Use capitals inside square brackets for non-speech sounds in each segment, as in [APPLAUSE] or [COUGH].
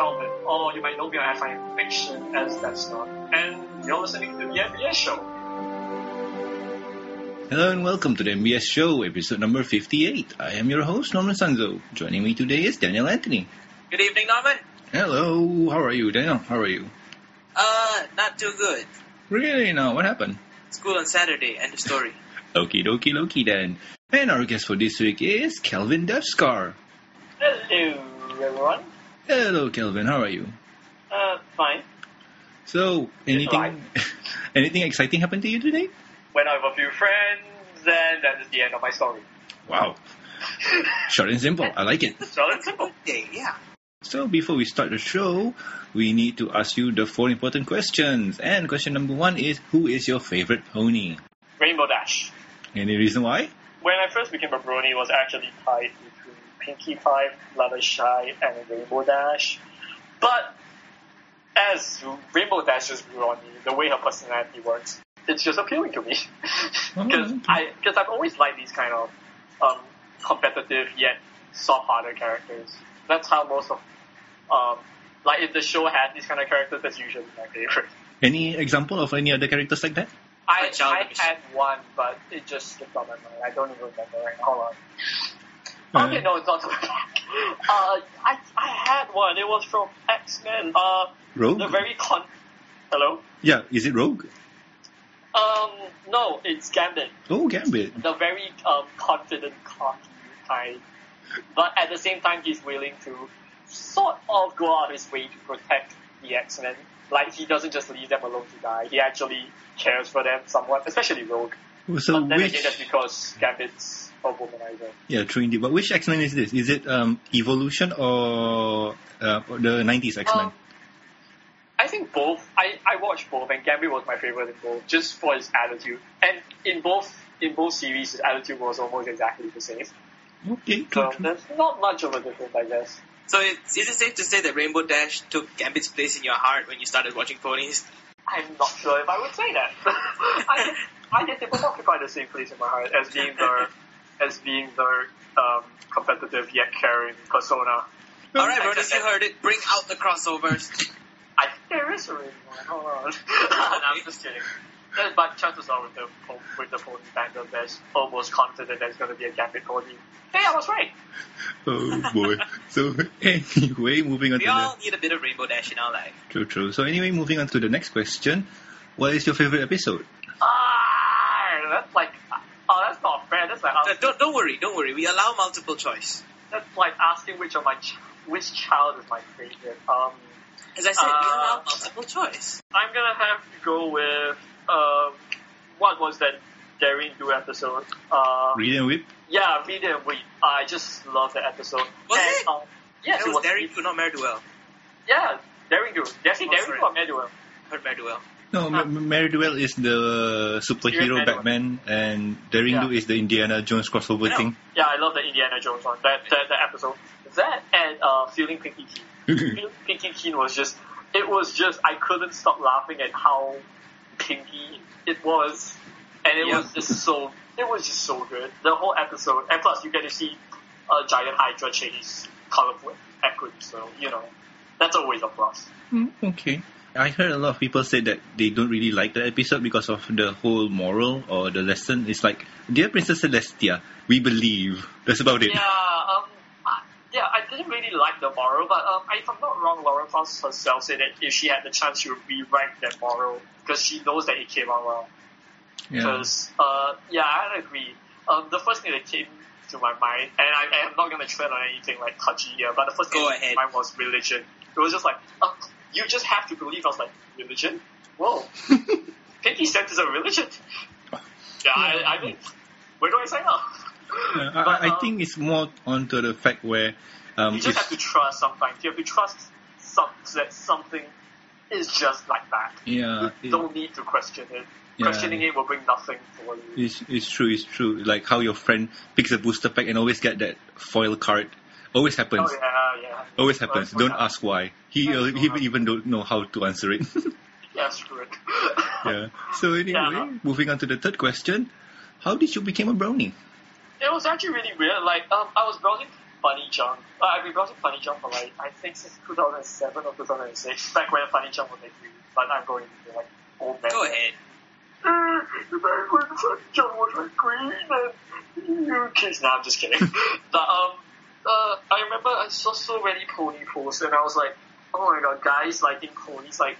Calvin, or you might know me on Science Fiction as Dexter, and you're listening to the MBS show. Hello and welcome to the MBS Show, episode number 58. I am your host, Norman Sanzo. Joining me today is Daniel Anthony. Good evening, Norman. Hello, how are you, Daniel? How are you? Uh, not too good. Really? No, what happened? School on Saturday, end of story. [LAUGHS] Okie dokie dokie then. And our guest for this week is Kelvin Deathscar. Hello, everyone. Hello, Kelvin. How are you? Uh, fine. So, anything, [LAUGHS] anything exciting happened to you today? Went out with a few friends, and that is the end of my story. Wow. Short and simple. I like it. [LAUGHS] Short and simple. Okay, yeah. So before we start the show, we need to ask you the four important questions. And question number one is, who is your favorite pony? Rainbow Dash. Any reason why? When I first became a brony, it was actually tied between Pinkie Pie, Fluttershy, and Rainbow Dash. But as Rainbow Dash just grew on me, the way her personality works, it's just appealing to me. [LAUGHS] Because okay. I, because I've always liked these kind of um, competitive yet soft-hearted characters. That's how most of, um, like if the show had these kind of characters, that's usually my favorite. Any example of any other characters like that? I, Like Child I had one, but it just slipped on my mind. I don't even remember right now. Hold on. Okay, no, it's not. Uh, I, I had one. It was from X-Men. Uh, Rogue? the very con... Hello? Yeah, is it Rogue? Um, no, it's Gambit. Oh, Gambit. The very um, confident, cocky kind. But at the same time, he's willing to sort of go out of his way to protect the X-Men. Like, he doesn't just leave them alone to die. He actually cares for them somewhat, especially Rogue. So but then which? again, that's because Gambit's a womanizer. Yeah, true indeed. But which X Men is this? Is it um, Evolution or uh, the '90s X Men? Um, I think both. I, I watched both, and Gambit was my favorite in both, just for his attitude. And in both in both series, his attitude was almost exactly the same. okay, true, So true. there's not much of a difference, I guess. So it's, is it safe to say that Rainbow Dash took Gambit's place in your heart when you started watching ponies? I'm not sure if I would say that. [LAUGHS] I, I guess it would occupy the same place in my heart as [LAUGHS] being the as being the um, competitive yet caring persona. All right, I brothers, you heard it. Bring out the crossovers. I think there is a reason why. Hold on. [LAUGHS] no, I'm just kidding. Yeah, But chances are with the po- with the pony fandom, there's almost confident there's going to be a Gambit pony. Hey, I was right. Oh boy. so [LAUGHS] anyway, moving on We to all the need a bit of Rainbow Dash in our life. true, true. So anyway, moving on to the next question. What is your favorite episode? Ah, that's like, that's not fair. That's like asking, don't, don't worry, don't worry. We allow multiple choice. that's like asking which of my ch- which child is my favorite. Um, As I said, we Uh, allow multiple choice. I'm gonna have to go with um, what was that Daring Do episode? Uh, Read and Whip? yeah, Read and Weep. I just love that episode. Was and, it? Um, yes, it was was. Daring Do, not Mare-Do-Well. Yeah, Daring Do. Yes, Oh, Daring sorry. Do or Mare-Do-Well. Heard Mare-Do-Well. No, Huh. M- Mare-Do-Well is the superhero Batman, and Daring Yeah. Is the Indiana Jones crossover thing. Yeah, I love the Indiana Jones one. That that, that episode. That and uh, Feeling Pinkie Keen. [CLEARS THROAT] Feeling Pinkie Keen was just. It was just. I couldn't stop laughing at how pinky it was, and it Yeah. was just so. It was just so good. The whole episode, and plus you get to see a giant Hydra chase colorful equity. So you know, that's always a plus. Mm, okay. I heard a lot of people say that they don't really like the episode because of the whole moral or the lesson. It's like, dear Princess Celestia, we believe. That's about it. Yeah, um, I- yeah, I didn't really like the moral, but um, if I'm not wrong, Lauren Faust herself said that if she had the chance, she would rewrite that moral because she knows that it came out well. Yeah. Because, uh, yeah, I agree. Um, the first thing that came to my mind, and I, I am not going to tread on anything like touchy here, but the first thing Go that came to my mind was religion. It was just like, uh, you just have to believe. I was like, religion? Whoa. [LAUGHS] Pinkie sense is a religion. Yeah, I, I mean, where do I sign up? Yeah, But, I, I um, think it's more onto the fact where um, You just it's- have to trust sometimes. You have to trust some, that something is just like that. yeah, You it- don't need to question it. yeah. Questioning it will bring nothing for you. It's, it's true, it's true. Like how your friend picks a booster pack and always get that foil card. Always happens. Oh yeah, yeah. Always happens. Don't happens. ask why. He, uh, he even don't know how to answer it. [LAUGHS] Yeah, screw it. yeah. So anyway, Yeah. moving on to the third question. How did you become a brownie? It was actually really weird. Like, um, I was browsing Funny Junk. Uh, I've been watching Funny Junk for like I think since 2007 or 2006. Back when Funny Junk was like new, but I'm going into like old man. Go ahead. Uh, back when Funny Junk was like green and you kids. No, I'm just kidding. [LAUGHS] but um, uh, I remember I saw so many pony posts and I was like, oh my god, guys liking ponies like,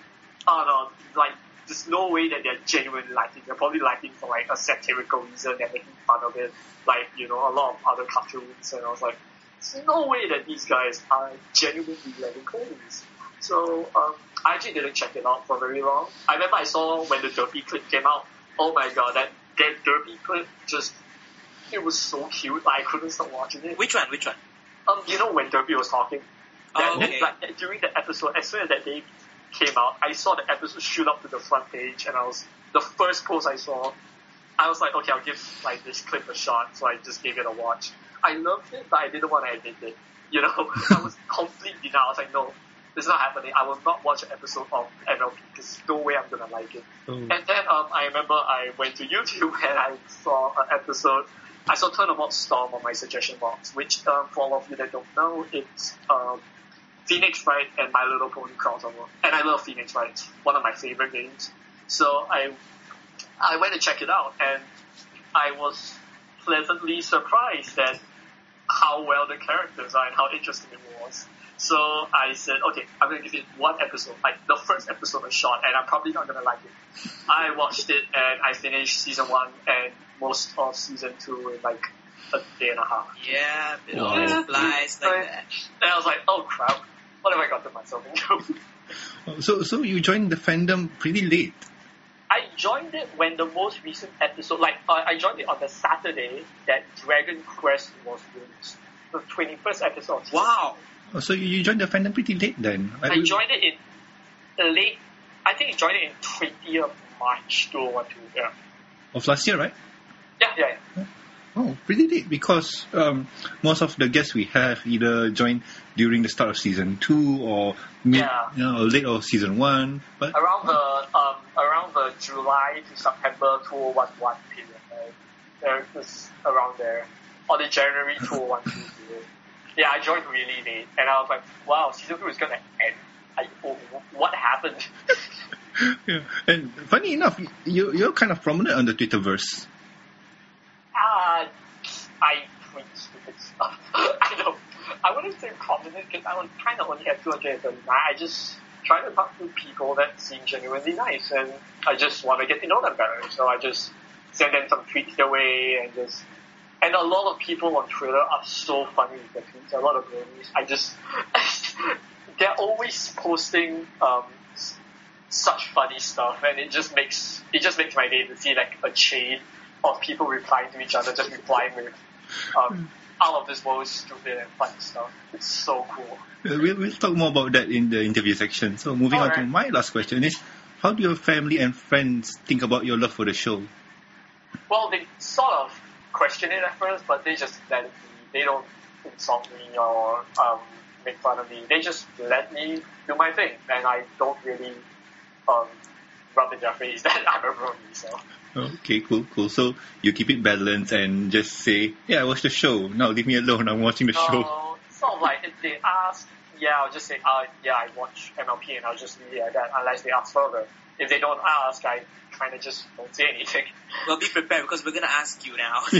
oh no, like there's no way that they're genuinely liking. They're probably liking for like a satirical reason. They're making fun of it, like you know a lot of other cartoons. And I was like, there's no way that these guys are genuinely liking ponies. So um, I actually didn't check it out for very long. I remember I saw when the Derpy clip came out. Oh my god, that that Derpy clip just it was so cute. Like, I couldn't stop watching it. Which one? Which one? Um, you know when Derpy was talking. That, Oh, okay. that- like, during the episode, as soon as that day came out, I saw the episode shoot up to the front page, and I was the first post I saw. I was like, okay, I'll give like this clip a shot, so I just gave it a watch. I loved it, but I didn't want to admit it. [LAUGHS] You know, I was completely denial. I was like, no, this is not happening. I will not watch an episode of MLP because there's no way I'm gonna like it. Oh. And then um, I remember I went to [LAUGHS] YouTube and I saw an episode. I saw Turnabout Storm on my suggestion box, which um, for all of you that don't know, it's um, Phoenix Wright and My Little Pony crossover. And I love Phoenix Wright. It's one of my favorite games. So I I went to check it out and I was pleasantly surprised at how well the characters are and how interesting it was. So I said, okay, I'm gonna give it one episode, like the first episode a shot, and I'm probably not gonna like it. I watched it and I finished season one and most of season two in like a day and a half. Yeah, it Wow. always flies like Right. that. And I was like, oh crap, what have I gotten myself into? [LAUGHS] So, so you joined the fandom pretty late. I joined it when the most recent episode, like uh, I joined it on the Saturday that Dragon Quest was released, the 21st episode. Wow. Oh, So you joined the fandom pretty late then. I joined it in late, I think I joined it in 20th March 2012. Yeah. of last year, right? Yeah, yeah, yeah. Oh, pretty late because um, most of the guests we have either joined during the start of season two or mid, Yeah. you know, or late of season one. But Around the, um, around the July to September 2011 period, right? There was around there. Or the January 2012 period. Yeah, I joined really late, and I was like, wow, season two is gonna end. I, what happened? [LAUGHS] yeah. and funny enough, you you're kind of prominent on the Twitterverse. Uh, I tweet stupid stuff. [LAUGHS] I don't. I wouldn't say prominent because I kind of only have 239. I just try to talk to people that seem genuinely nice, and I just want to get to know them better. So I just send them some tweets their way, and just. And a lot of people on Twitter are so funny with their tweets. A lot of girlies. I just. [LAUGHS] they're always posting um, such funny stuff, and it just makes it just makes my day to see like a chain of people replying to each other, just replying with um, out of this world stupid and funny stuff. It's so cool. We'll, we'll talk more about that in the interview section. So moving on to my last question is, how do your family and friends think about your love for the show? Well, they sort of question it at first, but they just let it be. They don't insult me or um, make fun of me. They just let me do my thing, and I don't really um, rub in their face [LAUGHS] that I'm a brony. So. Okay, cool, cool. So you keep it balanced and just say, yeah, I watched the show. Now leave me alone. I'm watching the show. No, sort of like if they ask, yeah, I'll just say, uh, yeah, I watch MLP and I'll just leave it at that unless they ask further. If they don't ask, I kind of just don't say anything. [LAUGHS] Well, be prepared because we're gonna ask you now. [LAUGHS]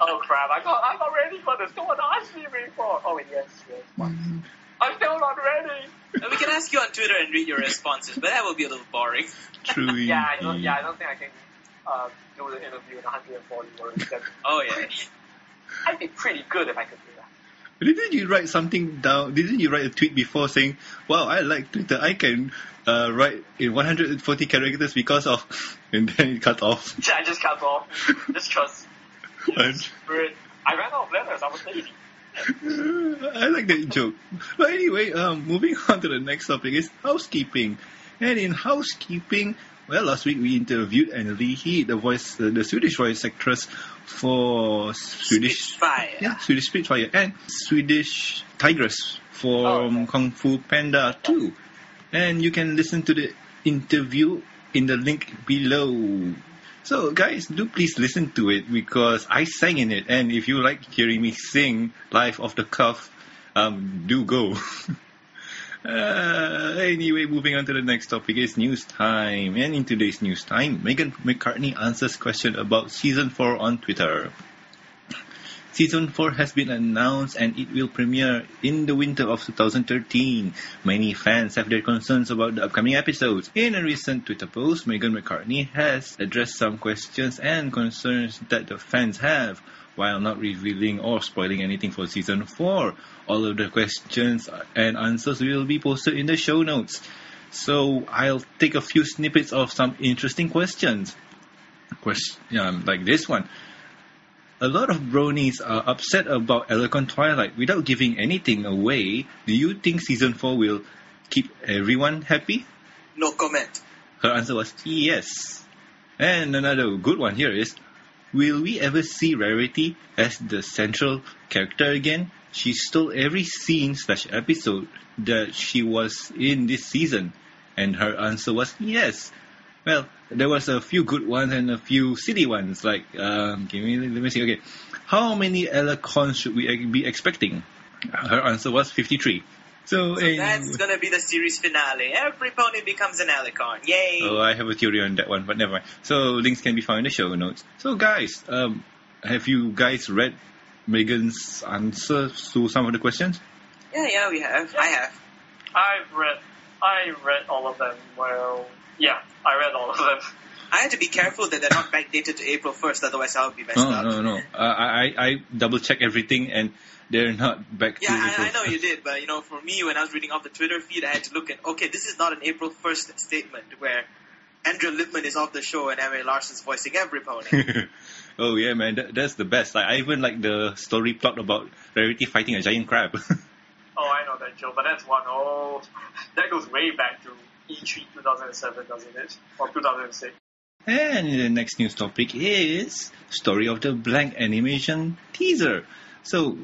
oh crap, I got, I got ready for this. No one asked me before. Oh yes, yes. Mm, I'm still not ready. And we can ask you on Twitter and read your responses, but that will be a little boring. True. [LAUGHS] Yeah, I don't, yeah, I don't think I can uh, do the interview in 140 words. That- Oh yeah. I'd be pretty good if I could do that. Didn't you write something down? Didn't you write a tweet before saying, "Wow, I like Twitter. I can uh, write in 140 characters because of," [LAUGHS] and then it cut off. [LAUGHS] Yeah, I just cut off just because [LAUGHS] I ran out of letters. I was lazy. I like that joke. But anyway, um, moving on to the next topic is housekeeping. And in housekeeping, well, last week we interviewed Annelie He, the voice, the, the Swedish voice actress for Swedish, Spitfire. yeah, Swedish Spitfire and Swedish Tigress from Oh, okay. Kung Fu Panda 2. And you can listen to the interview in the link below. So, guys, do please listen to it because I sang in it, and if you like hearing me sing live off the cuff, um, do go. [LAUGHS] Uh, anyway, moving on to the next topic is news time. And in today's news time, Meghan McCarthy answers question about season 4 on Twitter. Season 4 has been announced and it will premiere in the winter of 2013. Many fans have their concerns about the upcoming episodes. In a recent Twitter post, Meghan McCarthy has addressed some questions and concerns that the fans have while not revealing or spoiling anything for season 4. All of the questions and answers will be posted in the show notes. So I'll take a few snippets of some interesting questions. Question um, like this one. A lot of bronies are upset about Alicorn Twilight without giving anything away. Do you think season 4 will keep everyone happy? No comment. Her answer was yes. And another good one here is Will we ever see Rarity as the central character again? She stole every scene slash episode that she was in this season. And her answer was yes. Well, there was a few good ones and a few silly ones. Like, um, give me, let me see. Okay, how many Alicorns should we be expecting? Her answer was 53. So, So that's gonna be the series finale. Every pony becomes an alicorn. Yay! Oh, I have a theory on that one, but never mind. So links can be found in the show notes. So guys, um, have you guys read Meghan's answers to some of the questions? Yeah, yeah, we have. I have. I've read, I read all of them. Well, yeah, I read all of them. I had to be careful that they're not backdated to April 1st, otherwise I would be messed No, up. no, no. Uh, I I I double check everything and they're not back Yeah, to I, I know you did, but you know, for me, when I was reading off the Twitter feed, I had to look at, okay, this is not an April 1st statement where Andrea Libman is off the show and Emily Larson's voicing every pony. [LAUGHS] oh yeah, man, that, that's the best. Like, I even like the story plot about Rarity fighting a giant crab. [LAUGHS] Oh, I know that joke, but that's one old. That goes way back to E E3 2007, doesn't it? Or 2006. And the next news topic is Story of the Blank animation teaser. So,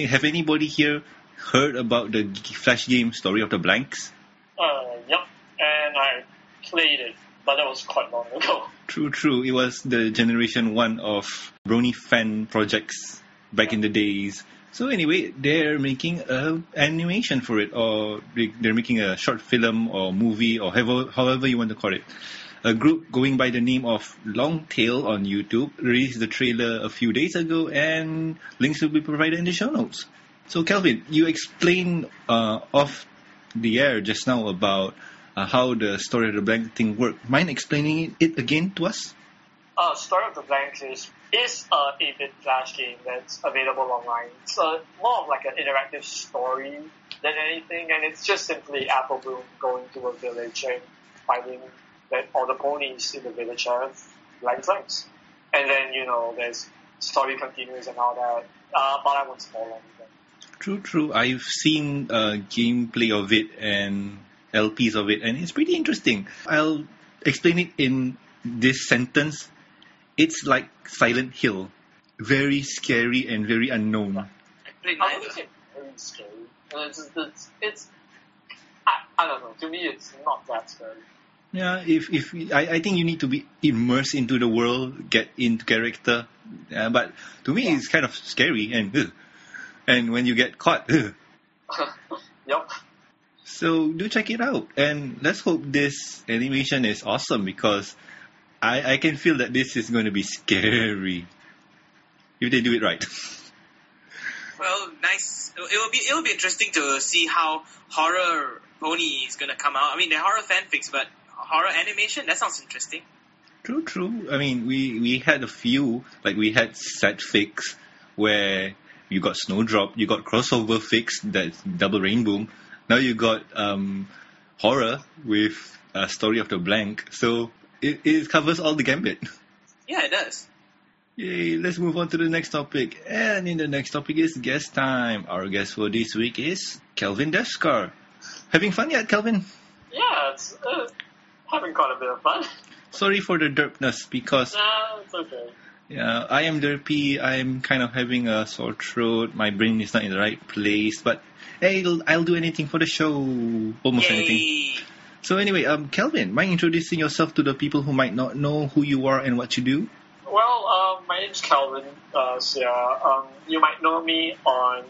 have anybody here heard about the Flash game Story of the Blanks? Uh, yep. And I played it, but that was quite long ago. [LAUGHS] True, true. It was the generation one of Brony fan projects back in the days. So anyway, they're making a animation for it, or they- they're making a short film or movie, or however, however you want to call it. A group going by the name of Longtail on YouTube released the trailer a few days ago, and links will be provided in the show notes. So Kelvin, you explained uh, off the air just now about uh, how the story of the blank thing worked. Mind explaining it again to us? Uh, Story of the Blanks is, is a 8-bit flash game that's available online. It's uh, more of like an interactive story than anything, and it's just simply Apple Bloom going to a village and finding that all the ponies in the village have blank flanks. And then, you know, there's story continues and all that. Uh, but I won't spoil anything. True, true. I've seen uh, gameplay of it and LPs of it, and it's pretty interesting. I'll explain it in this sentence. It's like Silent Hill. Very scary and very unknown. I played I wouldn't say very scary. It's, it's, it's I, I don't know. To me, it's not that scary. Yeah, if if I, I think you need to be immersed into the world, get into character. Uh, but to me, it's kind of scary and ugh. and when you get caught. [LAUGHS] ugh. Yep. So do check it out, and let's hope this animation is awesome because I I can feel that this is going to be scary if they do it right. [LAUGHS] Well, nice. It will be it will be interesting to see how horror pony is gonna come out. I mean, they're horror fanfics, but horror animation that sounds interesting. True, true. I mean, we we had a few like we had set fix where you got Snowdrop, you got crossover fix that's double rainbow. Now you got um, horror with a story of the blank. So it, it covers all the gambit. [LAUGHS] Yeah, it does. Yay, let's move on to the next topic. And in the next topic is guest time. Our guest for this week is Kelvin Deathscar. Having fun yet, Kelvin? Yeah, it's uh, having quite a bit of fun. Sorry for the derpness because Nah, it's okay. yeah, I am derpy. I'm kind of having a sore throat. My brain is not in the right place. But hey, I'll, I'll do anything for the show. Almost anything. Yay! So So anyway, um, Kelvin, mind introducing yourself to the people who might not know who you are and what you do? Well, um, my name's Calvin. Uh, so yeah, um, you might know me on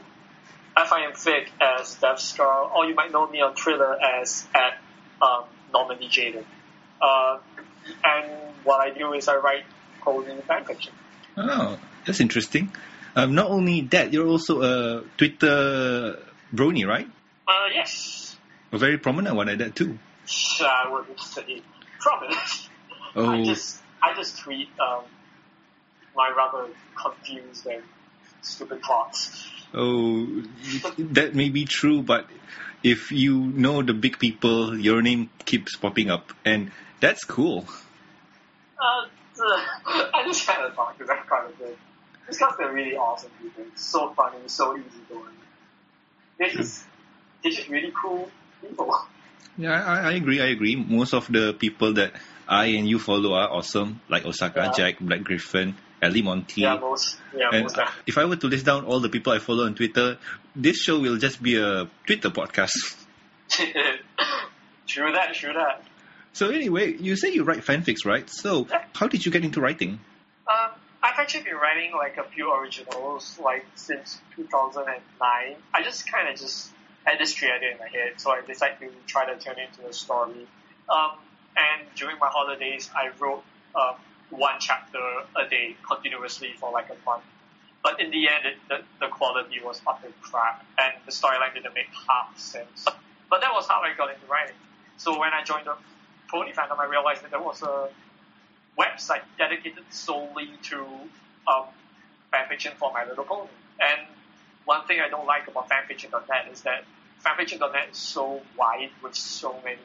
FIMFic as Deathscar, or you might know me on Twitter as at um, Normandy Jaden. Uh, and what I do is I write coding fanfiction. Oh, that's interesting. Um, not only that, you're also a Twitter brony, right? Uh, yes. A very prominent one at that too. I wouldn't say prominent. [LAUGHS] Oh. I just I just tweet um, my rather confused and stupid thoughts. Oh, that may be true, but if you know the big people, your name keeps popping up, and that's cool. Uh, [LAUGHS] I just kind of thought because I'm kind of good. Just because they're really awesome people. So funny, so easy going. They're just, they're just really cool people. Yeah, I, I agree. I agree. Most of the people that I and you follow are awesome, like Osaka Yeah. Jack, Black Griffin, Ellie Monty. Yeah, most, yeah, and most uh, if I were to list down all the people I follow on Twitter, this show will just be a Twitter podcast. [LAUGHS] [LAUGHS] true that, true that. So anyway, you say you write fanfics, right? So how did you get into writing? Um, I've actually been writing like a few originals like since 2009. I just kind of just had this tree idea in my head, so I decided to try to turn it into a story. Um, and during my holidays, I wrote um, one chapter a day continuously for like a month. But in the end, it, the, the quality was utter crap, and the storyline didn't make half sense. But that was how I got into writing. So when I joined the Pony fandom, I realized that there was a website dedicated solely to um, fanfiction for My Little Pony. And one thing I don't like about fanfiction.net is that fanfiction.net is so wide with so many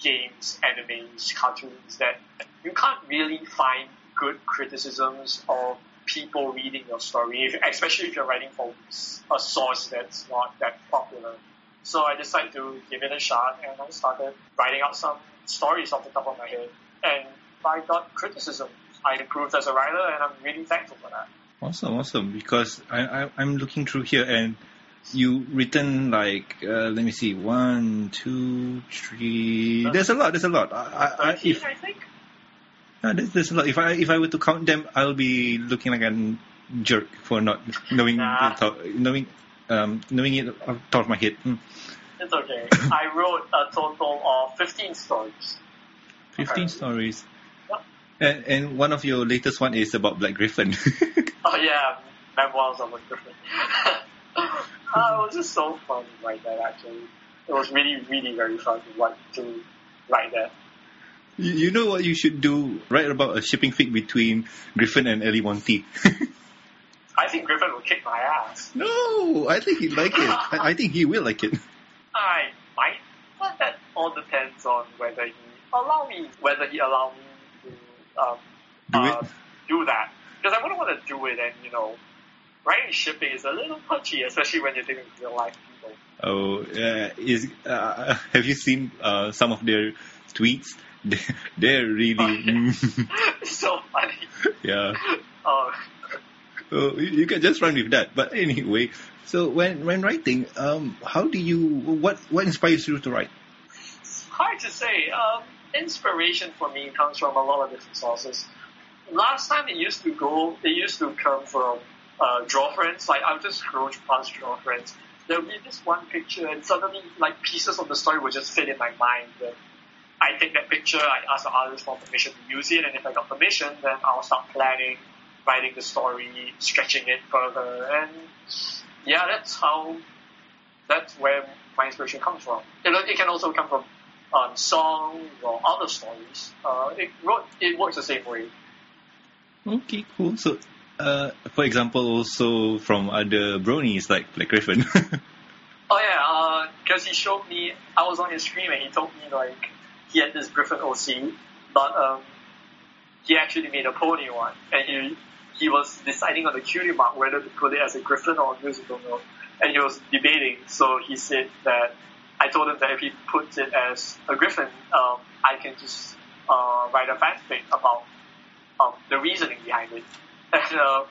games, animes, cartoons that you can't really find good criticisms of people reading your story, if, especially if you're writing for a source that's not that popular. So I decided to give it a shot and I started writing out some stories off the top of my head. And I got criticism. I improved as a writer and I'm really thankful for that. Awesome, awesome. Because I, I I'm looking through here and you written like uh, let me see one, two, three. There's a lot. There's a lot. I, I, I, if I think. uh, there's, there's a lot. If I if I were to count them, I'll be looking like a jerk for not knowing Nah. the knowing um knowing it off the top of my head. Hmm. It's okay. I wrote a total of 15 stories. Fifteen Okay. stories. Yep. And, and one of your latest one is about Black Griffin. [LAUGHS] Oh yeah, memoirs of a Griffin. [LAUGHS] uh, it was just so fun write that actually. It was really, really very fun to write, to write that. you, you know what you should do? Write about a shipping fic between Griffin and Ellie Monty. [LAUGHS] I think Griffin will kick my ass. no, I think he'd like it. I, I think he will like it. I might, but that all depends on whether he allow me, whether he allow me to um, Do uh, it. do that. Because I wouldn't want to do it, and you know, writing shipping is a little punchy, especially when you're dealing with real life people. Oh, uh, is uh, [LAUGHS] have you seen uh, some of their tweets? [LAUGHS] They- They're really, [LAUGHS] so funny. yeah. Oh, you you can just run with that. But anyway, so when when writing, um, how do you what what inspires you to write? hard to say. Um, inspiration for me comes from a lot of different sources. Last time it used to go, it used to come from uh, draw friends. Like I'll just scroll past draw friends. There'll be this one picture, and suddenly like pieces of the story will just fit in my mind. Then I take that picture, I ask the artist for permission to use it, and if I got permission, then I'll start planning, writing the story, stretching it further, and yeah, that's how. That's where my inspiration comes from. It, it can also come from um, songs or other stories. Uh, it, it works the same way. Okay, cool. So, uh, for example, also from other bronies like Black Griffin. [LAUGHS] Oh yeah, because he showed me, I was on his stream and he told me like he had this Griffin OC, but um, he actually made a pony one, and he he was deciding on the cutie mark whether to put it as a Griffin or a musical note, and he was debating. So he said that I told him that if he puts it as a Griffin, um, I can just uh, write a fanfic about um, the reasoning behind it, and uh,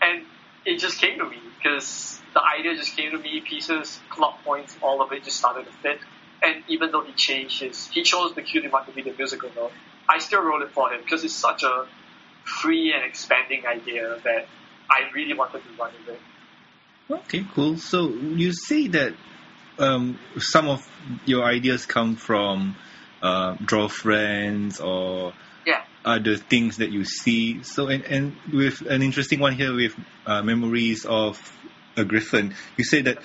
and it just came to me because the idea just came to me, pieces, plot points, all of it just started to fit. and even though he changed his, he chose the cutie mark to be the musical note, I still wrote it for him because it's such a free and expanding idea that I really wanted to run with it. Okay, cool. So you say that um, some of your ideas come from uh, draw friends or Yeah. Other things that you see. So and, and with an interesting one here with uh, memories of a griffin, you say that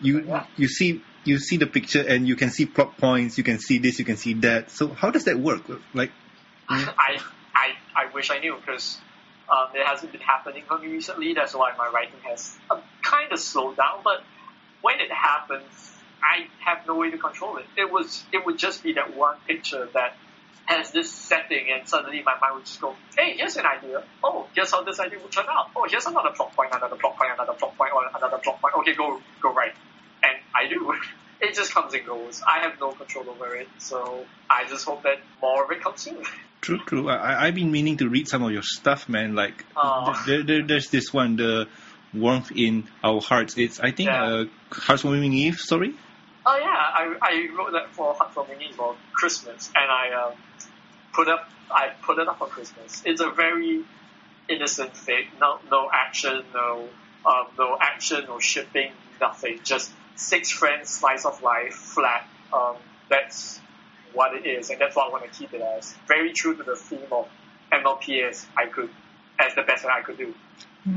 you you see you see the picture and you can see plot points, you can see this, you can see that. So how does that work? Like I, I, I wish I knew because um, it hasn't been happening for me recently. That's why my writing has uh, kind of slowed down. But when it happens, I have no way to control it. It was it would just be that one picture that has this setting, and suddenly my mind would just go, "Hey, here's an idea. Oh, here's how this idea would turn out. Oh, here's another plot point, another plot point, another plot point, or another plot point. Okay, go go right." And I do. [LAUGHS] It just comes and goes. I have no control over it, so I just hope that more of it comes soon. [LAUGHS] True, true. I, I've been meaning to read some of your stuff, man. Like, Aw. there, there, there's this one, the warmth in our hearts. It's, I think, Yeah. uh, Heartwarming Eve story. Oh yeah, I, I wrote that for Eve for Christmas, and I um, put up I put it up for Christmas. It's a very innocent thing. No no action, no um, no action, no shipping, nothing. Just six friends, slice of life, flat. Um, that's what it is, and that's what I want to keep it as. Very true to the theme of MLPS. I could, as the best that I could do.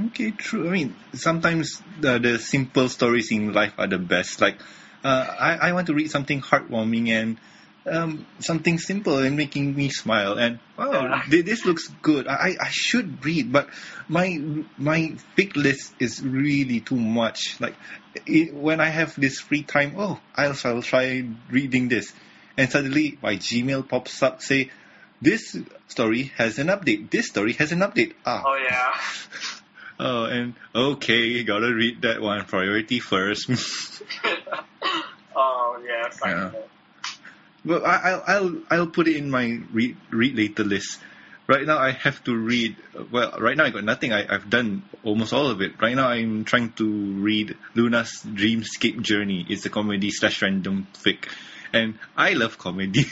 Okay, true. I mean, sometimes the, the simple stories in life are the best. Like, uh, I, I want to read something heartwarming and um, something simple and making me smile. And wow, this looks good. I, I should read, but my my fic list is really too much. Like, it, when I have this free time, oh, I'll, I'll try reading this, and suddenly my Gmail pops up say. This story has an update. This story has an update. Ah, Oh yeah. [LAUGHS] Oh, and okay, gotta read that one. Priority first. [LAUGHS] yeah. Yeah. well, I, I'll I'll I'll put it in my read read later list. Right now, I have to read. Well, right now I got nothing. I I've done almost all of it. Right now, I'm trying to read Luna's Dreamscape Journey. It's a comedy slash random fic, and I love comedy.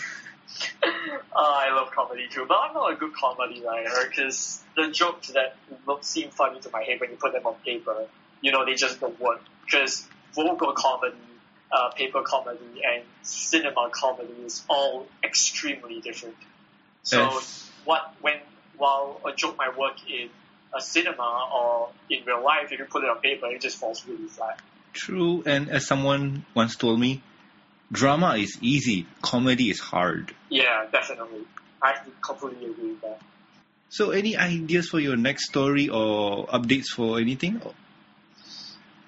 Uh, [LAUGHS] I love comedy too, but I'm not a good comedy writer because the jokes that look seem funny to my head when you put them on paper, you know, they just don't work. Because vocal comedy, uh, paper comedy, and cinema comedy is all extremely different. So Yes. what when while a joke might work in a cinema or in real life, if you put it on paper, it just falls really flat. True, and as someone once told me, drama is easy, comedy is hard. Yeah, definitely. I completely agree with that. So, any ideas for your next story or updates for anything?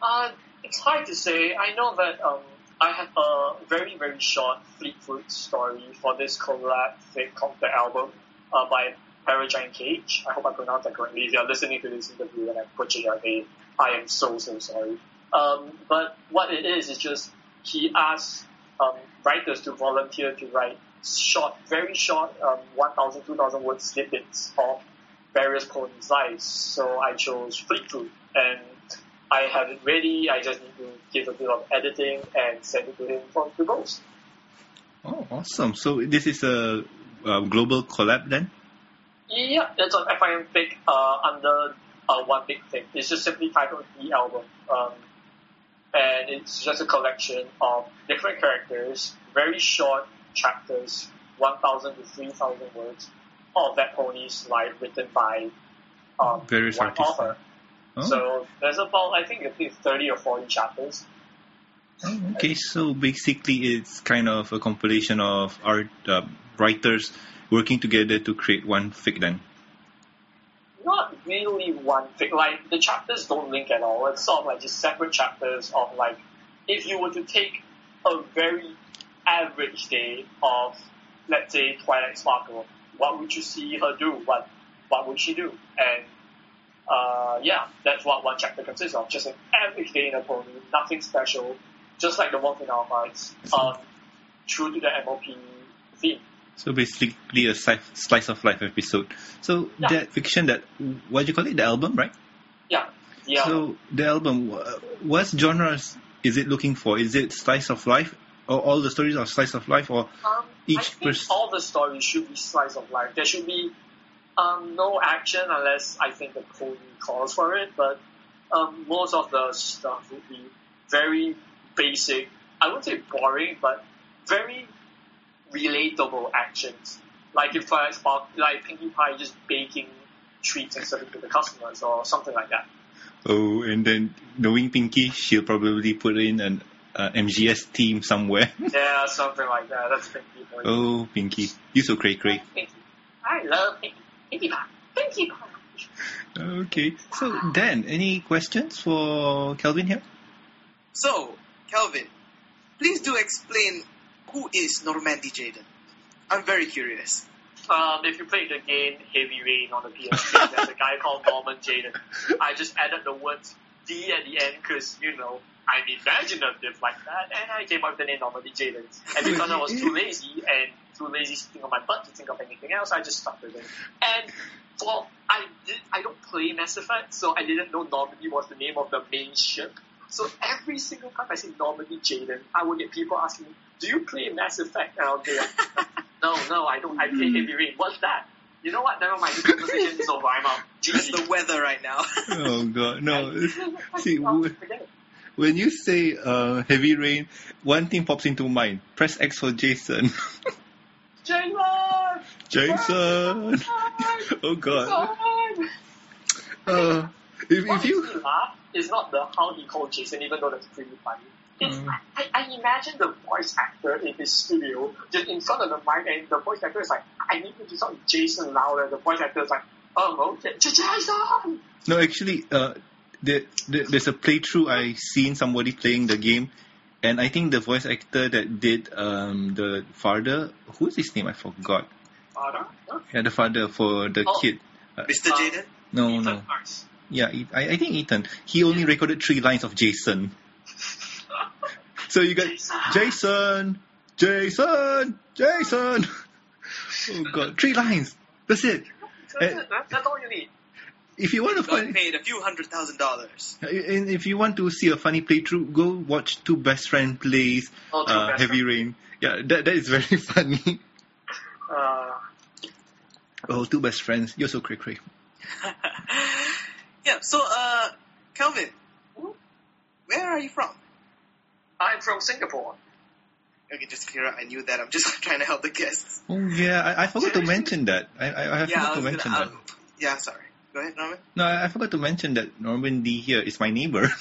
Uh, it's hard to say. I know that um, I have a very, very short Fleetwood story for this collab called The Album uh, by Paragiant Cage. I hope I pronounced that correctly. If you're listening to this interview and I butchered your name, I am so, so sorry. Um, but what it is, is just he asks um, writers to volunteer to write short, very short, um, 1,000, 2,000 word snippets of various ponies' lives. So I chose Fleetwood and I have it ready. I just need to give a bit of editing and send it to him for to post. Oh, awesome. So, this is a, a global collab then? Yeah, it's on FIMFic uh, under uh, one big thing. It's just simply titled The Album. Um, and it's just a collection of different characters, very short chapters, 1,000 to 3,000 words, of that pony's life written by um, Various one artists. author. Oh, So there's about, I think, I think 30 or 40 chapters. oh, okay. So, basically, it's kind of a compilation of art uh, writers working together to create one fic then. not really one thing. Like the chapters don't link at all. It's sort of like just separate chapters of like if you were to take a very average day of let's say Twilight Sparkle, what would you see her do? What what would she do? And uh, yeah, that's what one chapter consists of. Just an average day in a pony, nothing special. Just like the one in our hearts. Um, true to the MOP theme. So, basically, a slice, slice of life episode. So, Yeah. that fiction, that, what do you call it? The album, right? Yeah. Yeah. So, the album, what genres is it looking for? Is it slice of life or all the stories are slice of life, or Um, Each I think pers- all the stories should be slice of life. There should be um, no action unless I think the pony calls for it. But um, most of the stuff would be very basic. I wouldn't say boring, but very relatable actions. Like if I spark, like Pinkie Pie just baking treats and serving to the customers or something like that. oh, and then knowing Pinkie, she'll probably put in an uh, MGS team somewhere. [LAUGHS] Yeah, something like that. That's Pinkie Pie. oh, Pinkie, you so cray cray. I love Pinkie. Pinkie Pie. Pinkie Okay, so Dan, any questions for Kelvin here? So, Calvin, please do explain who is Normandy Jaden. I'm very curious. Um, if you play the game Heavy Rain on the PS3, there's a guy called Norman Jayden. I just added the words D at the end because, you know, I'm imaginative like that, and I came up with the name Normandy Jaden. And because I was too lazy and too lazy sitting on my butt to think of anything else, I just stuck with it. And well, I did, I don't play Mass Effect, so I didn't know Normandy was the name of the main ship. So every single time I say Normandy Jaden, I would get people asking me, "Do you play Mass Effect?" And I'll be like, [LAUGHS] "No, no, I don't. I play hmm. Heavy Rain. What's that?" You know what? Never mind. This conversation is over. I'm out. That's the weather right now. Oh God, no. [LAUGHS] See, w- forget it. When you say uh, heavy rain, one thing pops into mind. Press X for Jason. [LAUGHS] Jason! Jason. [LAUGHS] oh God. Uh, if, if you laugh is not the how he called Jason, even though that's pretty funny. It's, Mm. I, I imagine the voice actor in his studio just in front of the mic, and the voice actor is like, "I need you to sound Jason louder." The voice actor is like, "Oh, okay, Jason." no, actually, uh, there, there, there's a playthrough I seen somebody playing the game, and I think the voice actor that did um, the father, who's his name? I forgot. Father? Yeah, the father for the Oh. kid. Mr. Uh, Jaden? No, Ethan no. Hurst. Yeah, I think Ethan. He only recorded three lines of Jason. [LAUGHS] So you got Jason. Jason, Jason. [LAUGHS] Oh god, three lines. That's it. That's, it. That- that's all you need. If you want to Got find, paid a few hundred thousand dollars. and if you want to see a funny playthrough, go watch Two Best Friend Plays Oh, Two uh, Best Heavy Rain. Yeah, that that is very [LAUGHS] funny. Uh, Oh, Two Best Friends. You're so cray cray. [LAUGHS] yeah, so, uh, Calvin, where are you from? I'm from Singapore. Okay, just clear up. I knew that. I'm just [LAUGHS] trying to help the guests. Oh yeah, I, I forgot to mention that. I I, I yeah, forgot I to mention gonna, that. um, yeah, sorry. Go ahead, Norman. No, I I forgot to mention that Norman D here is my neighbor. [LAUGHS]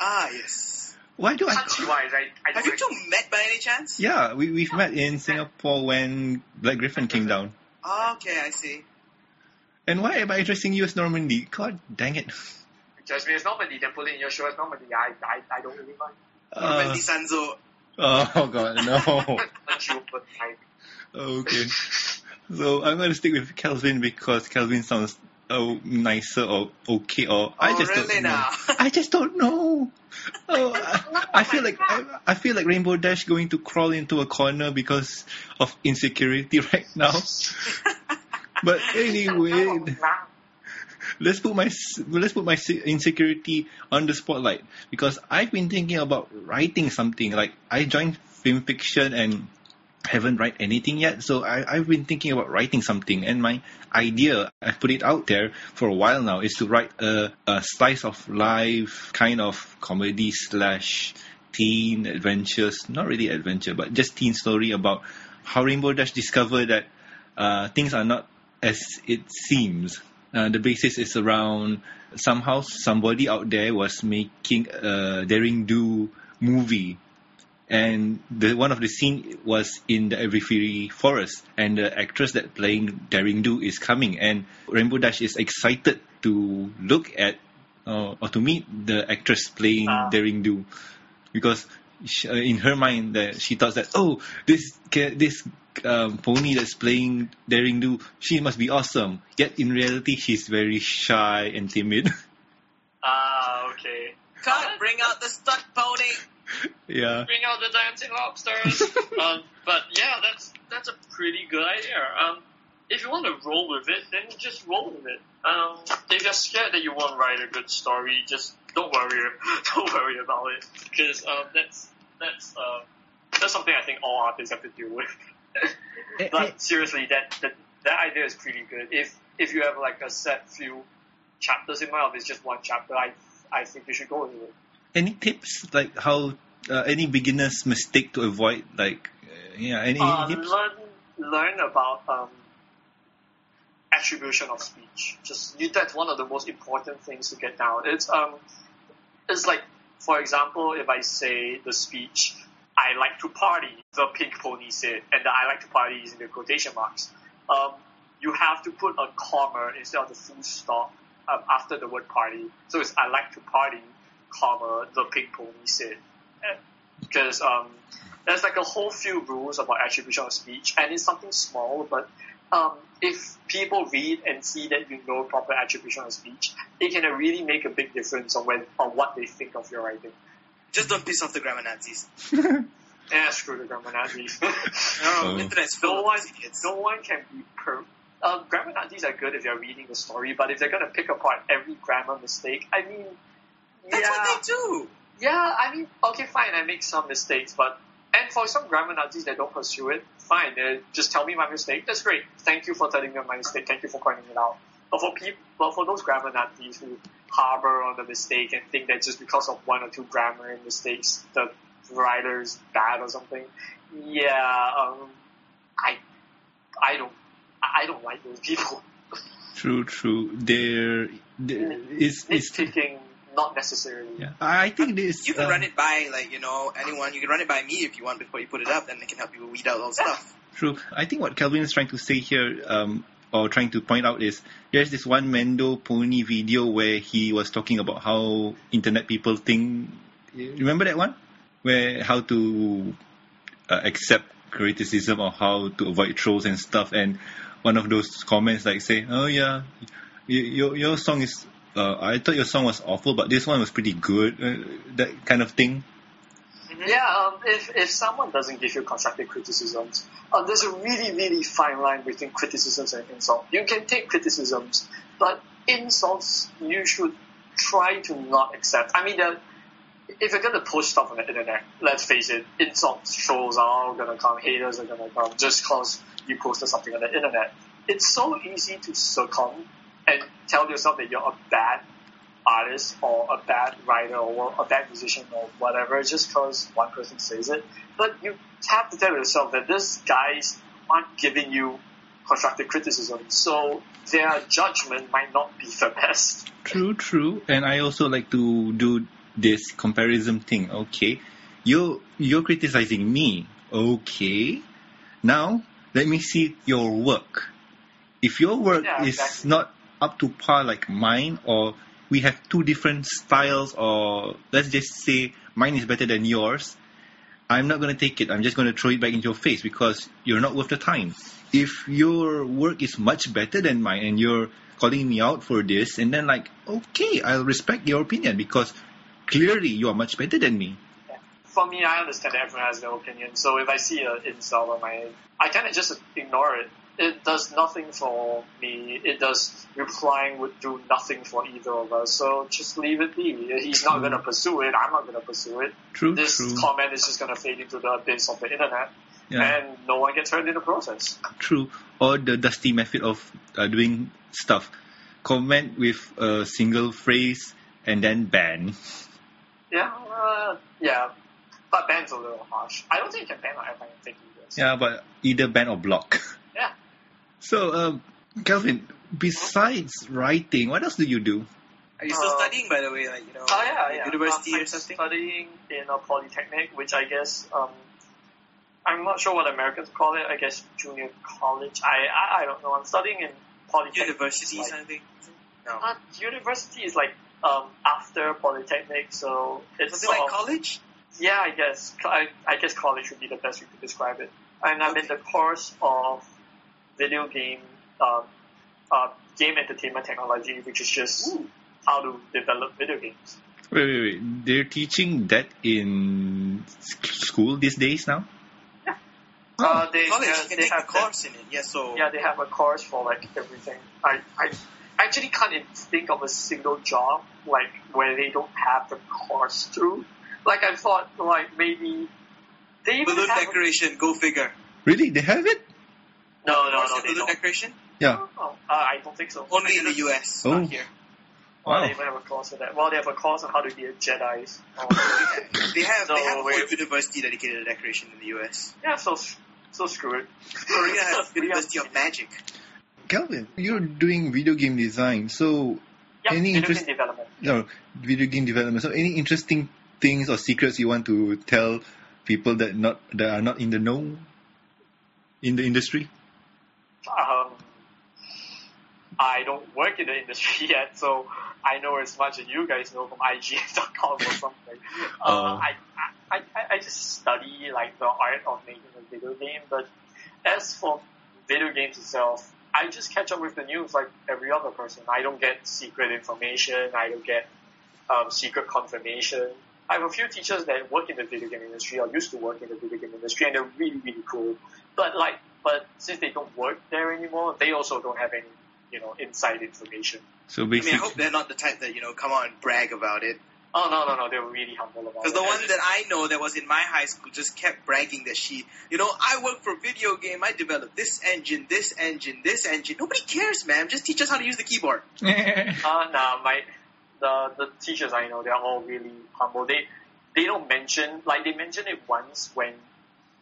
Ah, yes. Why do I? Country wise, I, I Have you two met by any chance? Yeah, we we've met in Singapore when Black Griffin came down. Ah, okay, I see. And why am I addressing you as Normandy? God dang it. Just me as Normandy, then put it in your show as Normandy. I, I, I don't really mind. Norman Uh, Di Sanzo. oh god, no. [LAUGHS] But you, but I, okay. So I'm gonna stick with Calvin because Calvin sounds oh nicer or okay or I oh, just really don't know. now? I just don't know. [LAUGHS] Oh, I, I feel like I, I feel like Rainbow Dash going to crawl into a corner because of insecurity [LAUGHS] right now. [LAUGHS] But anyway, let's put my let's put my insecurity on the spotlight because I've been thinking about writing something. Like I joined FIMFiction and haven't write anything yet, so I, I've been thinking about writing something. And my idea, I've put it out there for a while now, is to write a, a slice of life kind of comedy slash teen adventures. Not really adventure, but just teen story about how Rainbow Dash discovered that uh, things are not as it seems. Uh, the basis is around somehow somebody out there was making a daring do movie and the one of the scene was in the Everfree Forest, and the actress that playing Daring Do is coming, and Rainbow Dash is excited to look at uh, or to meet the actress playing Ah. Daring Do, because sh uh, in her mind that she thought that oh this this um, pony that's playing Daring Do she must be awesome, yet in reality she's very shy and timid. [LAUGHS] Ah, okay. Cut! Bring out the stunt pony! Yeah. Bring out the dancing lobsters. [LAUGHS] um, but yeah, that's that's a pretty good idea. Um, if you want to roll with it, then just roll with it. Um, if you're scared that you won't write a good story, just don't worry. [LAUGHS] Don't worry about it, because um, that's that's uh, that's something I think all artists have to deal with. [LAUGHS] But seriously, that, that that idea is pretty good. If if you have like a set few chapters in mind, or it's just one chapter, I I think you should go with it. any tips like how uh, any beginner's mistake to avoid? Like, uh, yeah, any, Uh, any learn learn about um, attribution of speech. Just you, that's one of the most important things to get down. It's um, it's like for example, if I say the speech, I like to party, the pink pony said, and the I like to party is in the quotation marks. Um, you have to put a comma instead of the full stop um, after the word party. So it's I like to party, comma the pink pony said, because um, there's like a whole few rules about attribution of speech, and it's something small, but um, if people read and see that you know proper attribution of speech, it can really make a big difference on when on what they think of your writing. Just don't piss off the grammar Nazis. [LAUGHS] yeah, screw the grammar Nazis. [LAUGHS] No, internet's no one, no one can be per. Um, grammar Nazis are good if you're reading the story, but if they're gonna pick apart every grammar mistake, I mean, That's yeah, what they do. Yeah, I mean, okay, fine, I make some mistakes, but and for some grammar Nazis that don't pursue it, fine, they just tell me my mistake. That's great. Thank you for telling me my mistake. Thank you for pointing it out. But for people, but for those grammar Nazis who harbor on the mistake and think that just because of one or two grammar mistakes, the writer is bad or something, yeah, um, I, I don't, I don't like those people. True, true. There, there is is Nitpicking, not necessarily. yeah. I think this. You can um, run it by like you know anyone. You can run it by me if you want before you put it up. Then it can help you weed out all the stuff. [LAUGHS] True. I think what Calvin is trying to say here, um, or trying to point out is there's this one Mandopony video where he was talking about how internet people think. Remember that one? Where how to uh, accept criticism or how to avoid trolls and stuff. And one of those comments like say, "Oh yeah, y- your your song is." Uh, I thought your song was awful, but this one was pretty good. Uh, that kind of thing. Yeah, um, if, if someone doesn't give you constructive criticisms, uh, there's a really, really fine line between criticisms and insult. You can take criticisms, but insults you should try to not accept. I mean, if you're going to post stuff on the internet, let's face it, insults, trolls are all going to come, haters are going to come just because you posted something on the internet. It's so easy to succumb and tell yourself that you're a bad artist or a bad writer or a bad musician or whatever just because one person says it. But you have to tell yourself that these guys aren't giving you constructive criticism, so their judgment might not be the [LAUGHS] best. True, true. And I also like to do this comparison thing. Okay, you you're criticizing me. Okay, now let me see your work. If your work Yeah, is exactly. not up to par like mine, or we have two different styles, or let's just say mine is better than yours, I'm not going to take it. I'm just going to throw it back into your face because you're not worth the time. If your work is much better than mine and you're calling me out for this, and then like, okay, I'll respect your opinion because clearly you are much better than me. For me, I understand everyone has their opinion, so if I see an insult on my, I kind of just ignore it. It does nothing for me. It does replying would do nothing for either of us. So just leave it be. He's not going to pursue it. I'm not going to pursue it. True, this true, comment is just going to fade into the abyss of the internet, yeah, and no one gets hurt in the process. true. Or the dusty method of uh, doing stuff. Comment with a single phrase and then ban. Yeah, uh, yeah. But ban's a little harsh. I don't think you can ban on everything. Yeah, but either ban or block. [LAUGHS] Yeah. So, um, Calvin, besides writing, what else do you do? Are you still Uh, studying, by the way? Like you know, Oh yeah, yeah. university Um, or I'm something? studying in a polytechnic, which I guess um, I'm not sure what Americans call it. I guess junior college. I I, I don't know. I'm studying in polytechnic. University Like, something? No. uh, university is like um, after polytechnic, so it's Something sort like of- college? Yeah, I guess. I, I guess college would be the best way to describe it. And I'm in the course of video game, um, uh, game entertainment technology, which is just how to develop video games. Wait, wait, wait. They're teaching that in school these days now? Uh, they, college, uh, they have a course in it. Yeah, so Yeah, they have a course for like everything. I, I actually can't even think of a single job like where they don't have the course through. like I thought, like maybe they even Balloon have- decoration, go figure. Really, they have it? No, no, Course no, they don't. decoration? Yeah. Oh, uh, I don't think so. Only in the US, Oh. not here. Well, Wow. they even have a course for that. Well, they have a course on how to be a Jedi. [LAUGHS] Oh, They have So they have a whole university dedicated to decoration in the US. yeah, so so screw it. [LAUGHS] Korea has [LAUGHS] We have- University of Magic. Calvin, you're doing video game design, so Yeah, Any video interest- development. no, video game development. So any interesting things or secrets you want to tell people that not that are not in the know in the industry? Um, I don't work in the industry [LAUGHS] yet, so I know as much as you guys know from IGN.com or something. Uh, I, I, I, I just study like the art of making a video game, but as for video games itself, I just catch up with the news like every other person. I don't get secret information. I don't get um, secret confirmation. I have a few teachers that work in the video game industry or used to work in the video game industry, and they're really, really cool. But like, but since they don't work there anymore, they also don't have any, you know, inside information. So I mean, I hope they're not the type that you know come out and brag about it. Oh no, no, no, they were really humble about it. Because the one that I know that was in my high school just kept bragging that she, you know, I work for a video game. I developed this engine, this engine, this engine. Nobody cares, man. Just teach us how to use the keyboard. [LAUGHS] Uh, nah, my the the teachers I know they're all really humble. They they don't mention like they mention it once when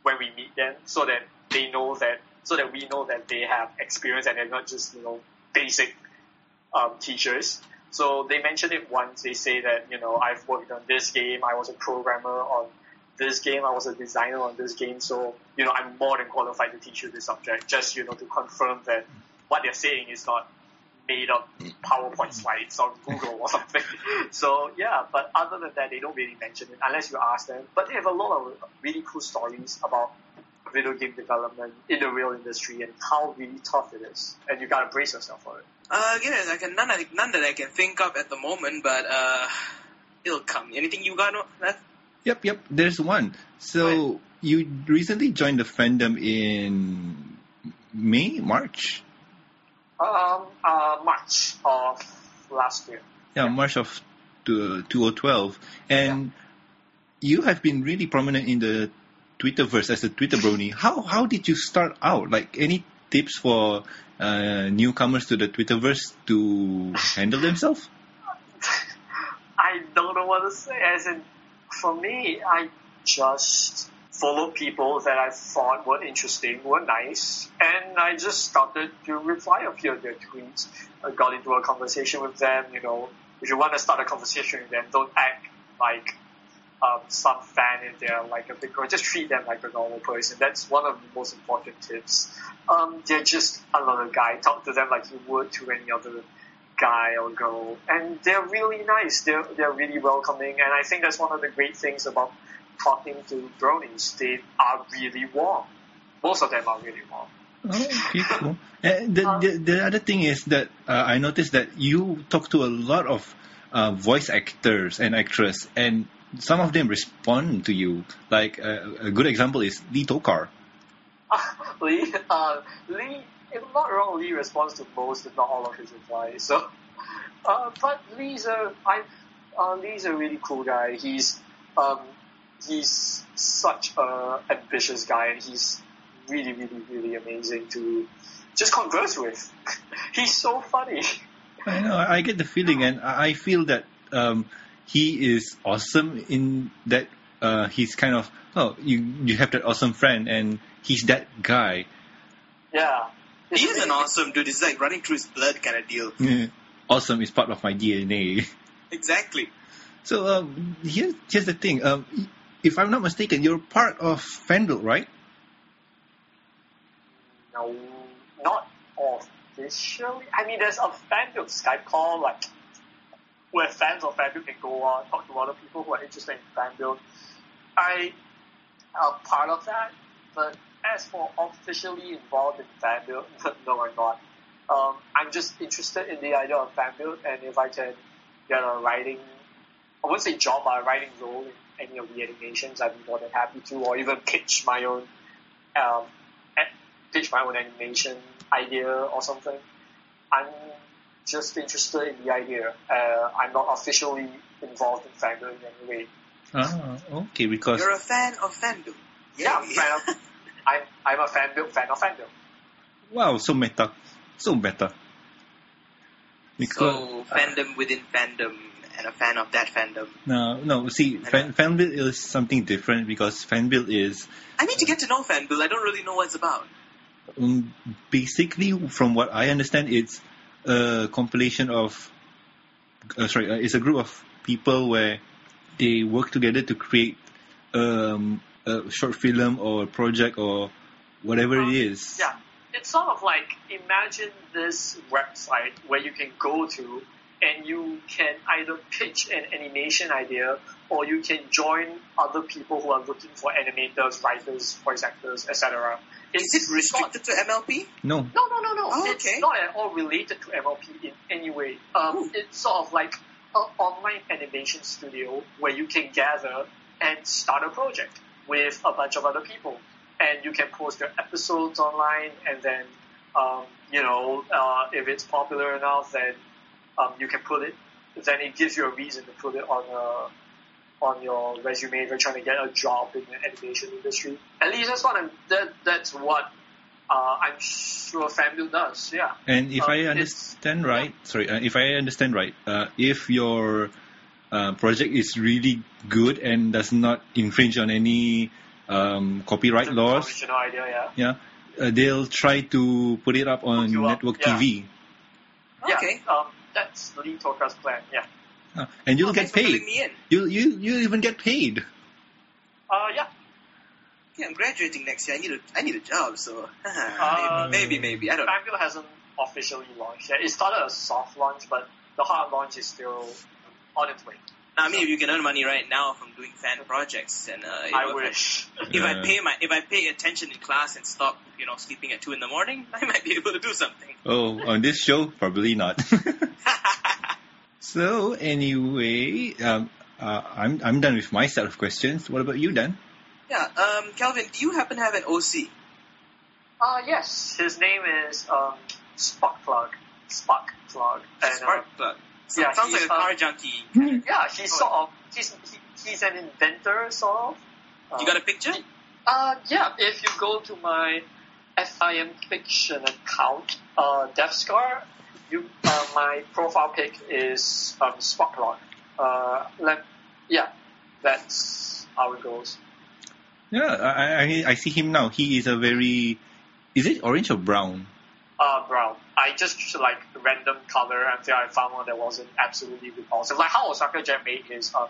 when we meet them, so that they know that so that we know that they have experience and they're not just you know basic um, teachers. So they mention it once. They say that you know I've worked on this game. I was a programmer on this game. I was a designer on this game. So you know I'm more than qualified to teach you this subject. Just you know to confirm that what they're saying is not made up PowerPoint slides on Google or [LAUGHS] something. So yeah, but other than that, they don't really mention it unless you ask them. But they have a lot of really cool stories about video game development in the real industry and how really tough it is. And you gotta brace yourself for it. Uh, again, I can none, I- none that I can think of at the moment, but uh, it'll come. Anything you got? No, that? Yep, yep. There's one. So you recently joined the fandom in May, March. Um, uh, March of last year. Yeah, Yeah. March of two- 2012, and you have been really prominent in the Twitterverse as a Twitter brony. How how did you start out? Like any tips for uh, newcomers to the Twitterverse to handle themselves? [LAUGHS] I don't know what to say. As in, for me, I just follow people that I thought were interesting, were nice, and I just started to reply a few of their tweets. I got into a conversation with them. You know, if you want to start a conversation with them, don't act like um, some fan in there, like a big girl. Just treat them like a normal person. That's one of the most important tips. Um, they're just another guy. Talk to them like you would to any other guy or girl, and they're really nice. They're they're really welcoming, and I think that's one of the great things about talking to bronies. They are really warm. Most of them are really warm. Oh, okay, cool. And [LAUGHS] the, the the other thing is that uh, I noticed that you talk to a lot of uh, voice actors and actresses, and some of them respond to you. Like uh, a good example is Lee Tokar. [LAUGHS] Lee, uh, Lee, if I'm not wrong, Lee responds to most, if not all, of his replies. So, uh, but Lee's a, I, uh, Lee's a really cool guy. He's, um, he's such a ambitious guy, and he's really, really, really amazing to just converse with. [LAUGHS] he's so funny. I know. I get the feeling, and I I feel that um, he is awesome in that uh, he's kind of oh you you have that awesome friend, and he's that guy. Yeah. He is an awesome dude. It's like running through his blood kind of deal. awesome is part of my DNA. Exactly. So um, here, here's the thing. Um, if I'm not mistaken, you're part of Fanbuild, right? No, not officially. I mean, there's a fanbuild Skype call, like, where fans of fanbuild can go on, talk to other people who are interested in fanbuild. I am part of that, but as for officially involved in fanbuild, [LAUGHS] no, I'm not. Um, I'm just interested in the idea of fanbuild, and if I can get a writing, I wouldn't say job, but a writing role in any of the animations, I'd be more than happy to, or even pitch my own um, pitch my own animation idea or something. I'm just interested in the idea. Uh, I'm not officially involved in fandom in any way. Ah, okay, because You're a fan of fandom. Yeah, I'm fan of, [LAUGHS] I'm, I'm a fan, fan of fandom. wow, so meta, so meta. Because So fandom within fandom and a fan of that fandom. no, no. See, fan, fanbuild is something different because fanbuild is I need to get to know fanbuild. I don't really know what it's about. um, basically, from what I understand, it's a compilation of. Uh, sorry, uh, it's a group of people where they work together to create um, a short film or a project or whatever it is. Yeah, it's sort of like imagine this website where you can go to and you can either pitch an animation idea or you can join other people who are looking for animators, writers, voice actors, etc. Is it restricted to MLP? No, No, no, no, no. Oh, it's okay. not at all related to MLP in any way. Um, it's sort of like an online animation studio where you can gather and start a project with a bunch of other people. And you can post your episodes online and then, um, you know, uh, if it's popular enough, then um, you can put it, then it gives you a reason to put it on a, on your resume if you're trying to get a job in the animation industry. At least that's what I'm, that, that's what uh, I'm sure FanView does. Yeah. and if Uh, I understand right, sorry, uh, if I understand right, uh, if your uh, project is really good and does not infringe on any um, copyright The laws, Original idea. Yeah. yeah, uh, they'll try to put it up on Hook you up, network yeah. TV, Okay. Yeah. Um, that's Lee Tokar's plan. Yeah. Uh, and you'll Oh, get paid. me in. You you you even get paid. Uh, yeah. Yeah, I'm graduating next year. I need a I need a job, so [LAUGHS] Uh, maybe, maybe maybe I don't know. FanView hasn't officially launched yet. It started a soft launch, but the hard launch is still on its way. I mean, if you can earn money right now from doing fan projects, and uh, you I know, if wish. If I Yeah. pay my if I pay attention in class and stop, you know, sleeping at two in the morning, [LAUGHS] I might be able to do something. Oh, on this show, probably not. [LAUGHS] [LAUGHS] so anyway, um, uh, I'm I'm done with my set of questions. What about you, Dan? yeah, um, Calvin, do you happen to have an OC? Uh, yes. His name is um, Spark Plug. Spark Plug. And, uh, Spark plug. So- yeah, sounds like a uh, car junkie. [LAUGHS] yeah, he's sort of he's he, he's an inventor, sort of. Uh, You got a picture? Uh, yeah, if you go to my FIM Fiction account, uh, Deathscar, you, uh, my profile pic is um, Spark Plug. Uh, let, yeah, that's how it goes. Yeah, I, I I see him now. He is a very, is it orange or brown? Uh, brown. I just like random color until I found one that wasn't absolutely repulsive. Like how Osaka Jam made his um,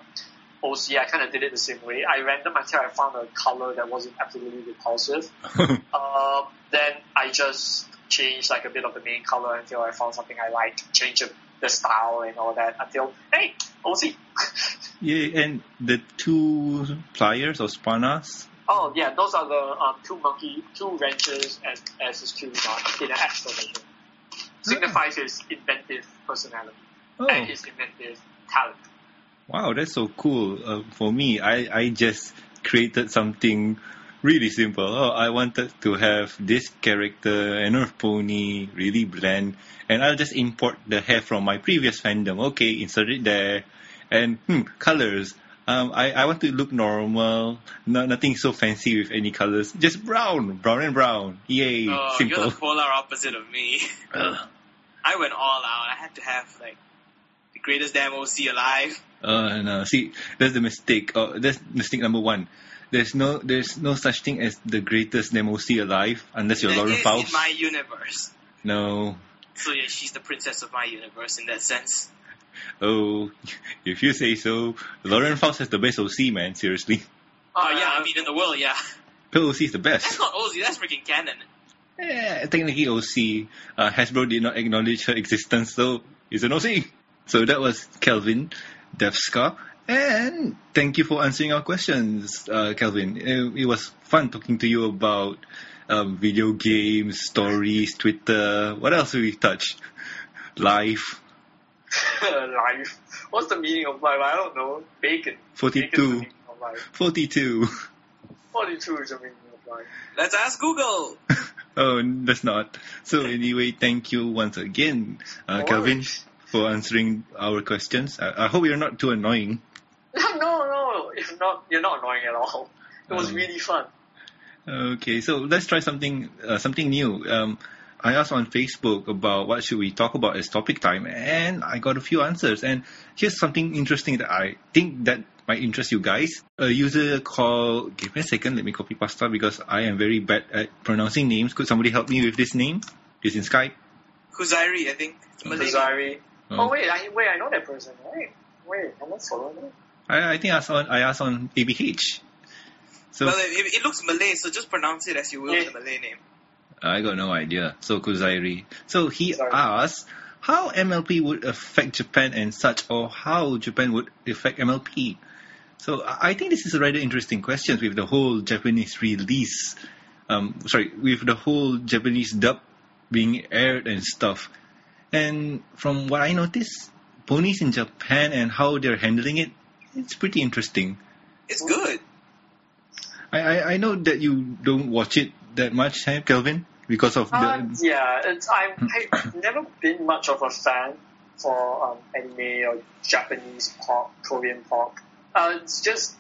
OC, I kind of did it the same way. I random until I found a color that wasn't absolutely repulsive. [LAUGHS] Um, then I just changed like a bit of the main color until I found something I liked. Change the, the style and all that until hey, OC. [LAUGHS] yeah, and the two pliers or spanas. oh yeah, those are the um, two monkey, two wrenches as as his two knot in an exclamation. Signifies his inventive personality Oh, and his inventive talent. wow, that's so cool. Uh, for me, I I just created something really simple. Oh, I wanted to have this character, an Earth pony, really bland, and I'll just import the hair from my previous fandom. Okay, insert it there, and hmm, colors. Um, I, I want to look normal, no, nothing so fancy with any colors. Just brown, brown and brown. Yay, Oh, you're the polar opposite of me. [LAUGHS] I went all out. I had to have like the greatest damn OC alive. Uh, no, see, that's the mistake. Uh, that's mistake number one. There's no, there's no such thing as the greatest MOC alive unless you're Lauren Faust. in my universe. No. So yeah, she's the princess of my universe in that sense. Oh, [LAUGHS] if you say so. Lauren Faust has the best OC, man. Seriously. Oh yeah, I mean in the world, yeah. Her OC is the best. That's not OC, that's freaking canon. Yeah, technically OC. Uh, Hasbro did not acknowledge her existence, so it's an OC. So that was Kelvin Deathscar. And thank you for answering our questions, uh, Kelvin. It, it was fun talking to you about um, video games, stories, Twitter. What else did we touch? Life. [LAUGHS] life. What's the meaning of life? I don't know. Bacon. Bacon is the 42. meaning of life. 42. [LAUGHS] 42 is the meaning. Let's ask Google. [LAUGHS] oh, that's not. So anyway, thank you once again, uh, No Kelvin, for answering our questions. I, I hope you're not too annoying. [LAUGHS] no, no. No. If not, you're not annoying at all. It was Um, really fun. Okay, so let's try something uh, something new. Um, I asked on Facebook about what should we talk about as topic time, and I got a few answers. And here's something interesting that I think that might interest you guys. A user called. Give me a second. Let me copy pasta because I am very bad at pronouncing names. Could somebody help me with this name? This in Skype. Kuzairi, I think. It's Malay name. Oh. Oh wait, I wait, I know that person, right? Wait, I'm not following. I, I think I asked on I asked on ABH. So Well, it, it looks Malay, so just pronounce it as you will Yeah. the Malay name. I got no idea. So Kuzairi. So he Sorry. asked how MLP would affect Japan and such, or how Japan would affect MLP. So I I think this is a rather interesting question with the whole Japanese release. Um, sorry, with the whole Japanese dub being aired and stuff. And from what I noticed, ponies in Japan and how they're handling it, it's pretty interesting. It's good. I, I, I know that you don't watch it that much, eh, Kelvin, because of Uh, the yeah, it's, I'm, I've never been much of a fan for um, anime or Japanese pop, Korean pop. Uh, it's just